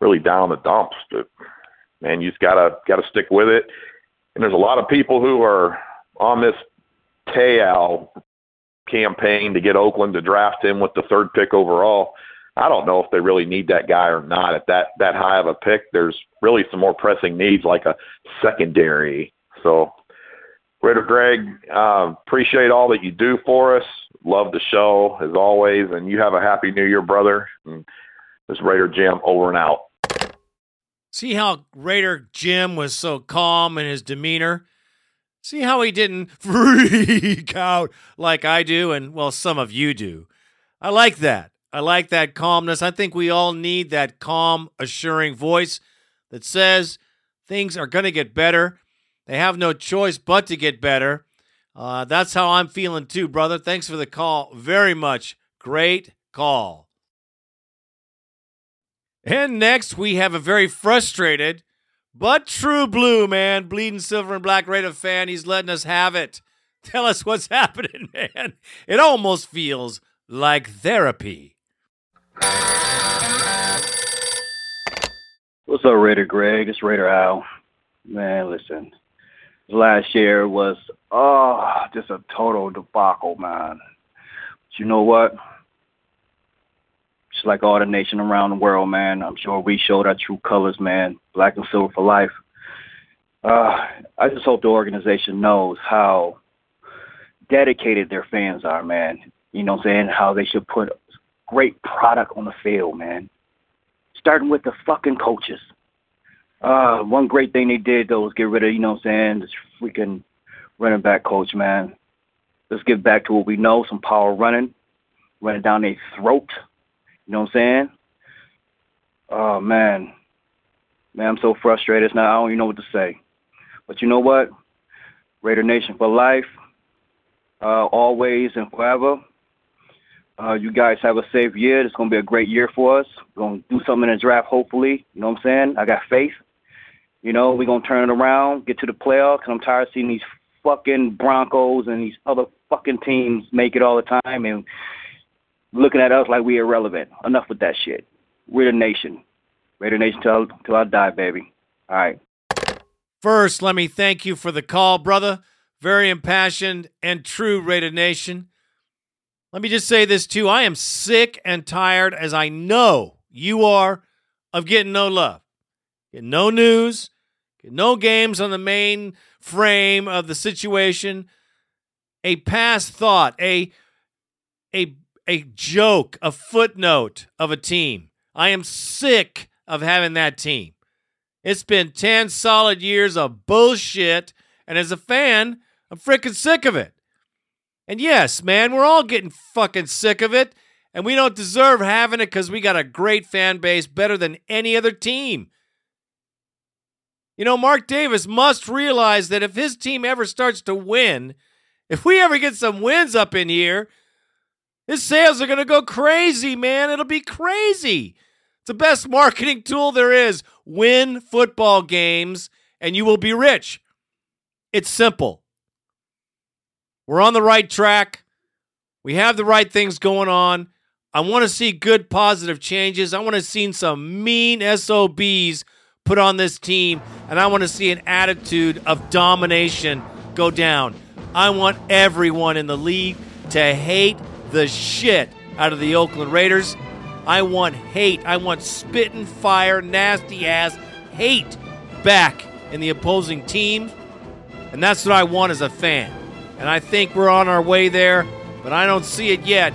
U: really down the dumps. But man, you just gotta gotta stick with it. And there's a lot of people who are on this Te'o campaign to get Oakland to draft him with the third pick overall. I don't know if they really need that guy or not at that that high of a pick. There's really some more pressing needs like a secondary. So, Raider Greg, uh, appreciate all that you do for us. Love the show as always, and you have a happy New Year, brother. And this is Raider Jim over and out.
B: See how Raider Jim was so calm in his demeanor? See how he didn't freak out like I do, and well, some of you do. I like that. I like that calmness. I think we all need that calm, assuring voice that says things are going to get better. They have no choice but to get better. Uh, that's how I'm feeling too, brother. Thanks for the call. Very much. Great call. And next, we have a very frustrated but true blue man, bleeding silver and black Raider fan. He's letting us have it. Tell us what's happening, man. It almost feels like therapy.
V: What's up, Raider Greg? It's Raider Al. Man, listen. Last year was oh just a total debacle, man. But you know what? Just like all the nation around the world, man. I'm sure we showed our true colors, man. Black and silver for life. Uh, I just hope the organization knows how dedicated their fans are, man. You know what I'm saying? How they should put great product on the field, man. Starting with the fucking coaches. Uh, one great thing they did though was get rid of, you know what I'm saying, this freaking running back coach, man. Let's get back to what we know, some power running, running down their throat. You know what I'm saying? Oh man. Man, I'm so frustrated now. I don't even know what to say. But you know what? Raider Nation for life. Uh, always and forever. Uh, you guys have a safe year. It's gonna be a great year for us. We're gonna do something in the draft, hopefully. You know what I'm saying? I got faith. You know, we're gonna turn it around, get to the playoffs. I'm tired of seeing these fucking Broncos and these other fucking teams make it all the time and looking at us like we are irrelevant. Enough with that shit. We're the nation. Raider Nation till till I die, baby. All right.
B: First, let me thank you for the call, brother. Very impassioned and true, Raider Nation. Let me just say this too. I am sick and tired, as I know you are, of getting no love, getting no news, getting no games on the main frame of the situation. A past thought, a a a joke, a footnote of a team. I am sick of having that team. It's been 10 solid years of bullshit, and as a fan, I'm freaking sick of it. And yes, man, we're all getting fucking sick of it, and we don't deserve having it because we got a great fan base better than any other team. You know, Mark Davis must realize that if his team ever starts to win, if we ever get some wins up in here, his sales are going to go crazy, man. It'll be crazy. It's the best marketing tool there is. Win football games and you will be rich. It's simple. We're on the right track. We have the right things going on. I want to see good positive changes. I want to see some mean SOBs put on this team, and I want to see an attitude of domination go down. I want everyone in the league to hate the shit out of the Oakland Raiders. I want hate. I want spit and fire, nasty ass hate back in the opposing team. And that's what I want as a fan. And I think we're on our way there, but I don't see it yet.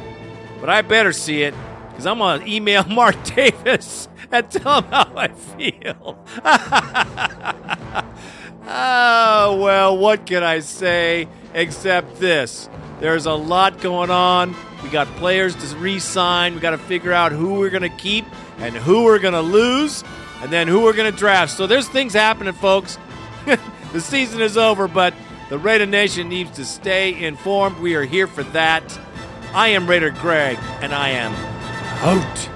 B: But I better see it because I'm going to email Mark Davis and tell him how I feel. oh, well, what can I say except this? There's a lot going on. We got players to re sign. We got to figure out who we're going to keep and who we're going to lose, and then who we're going to draft. So there's things happening, folks. the season is over, but the Raider Nation needs to stay informed. We are here for that. I am Raider Greg, and I am out.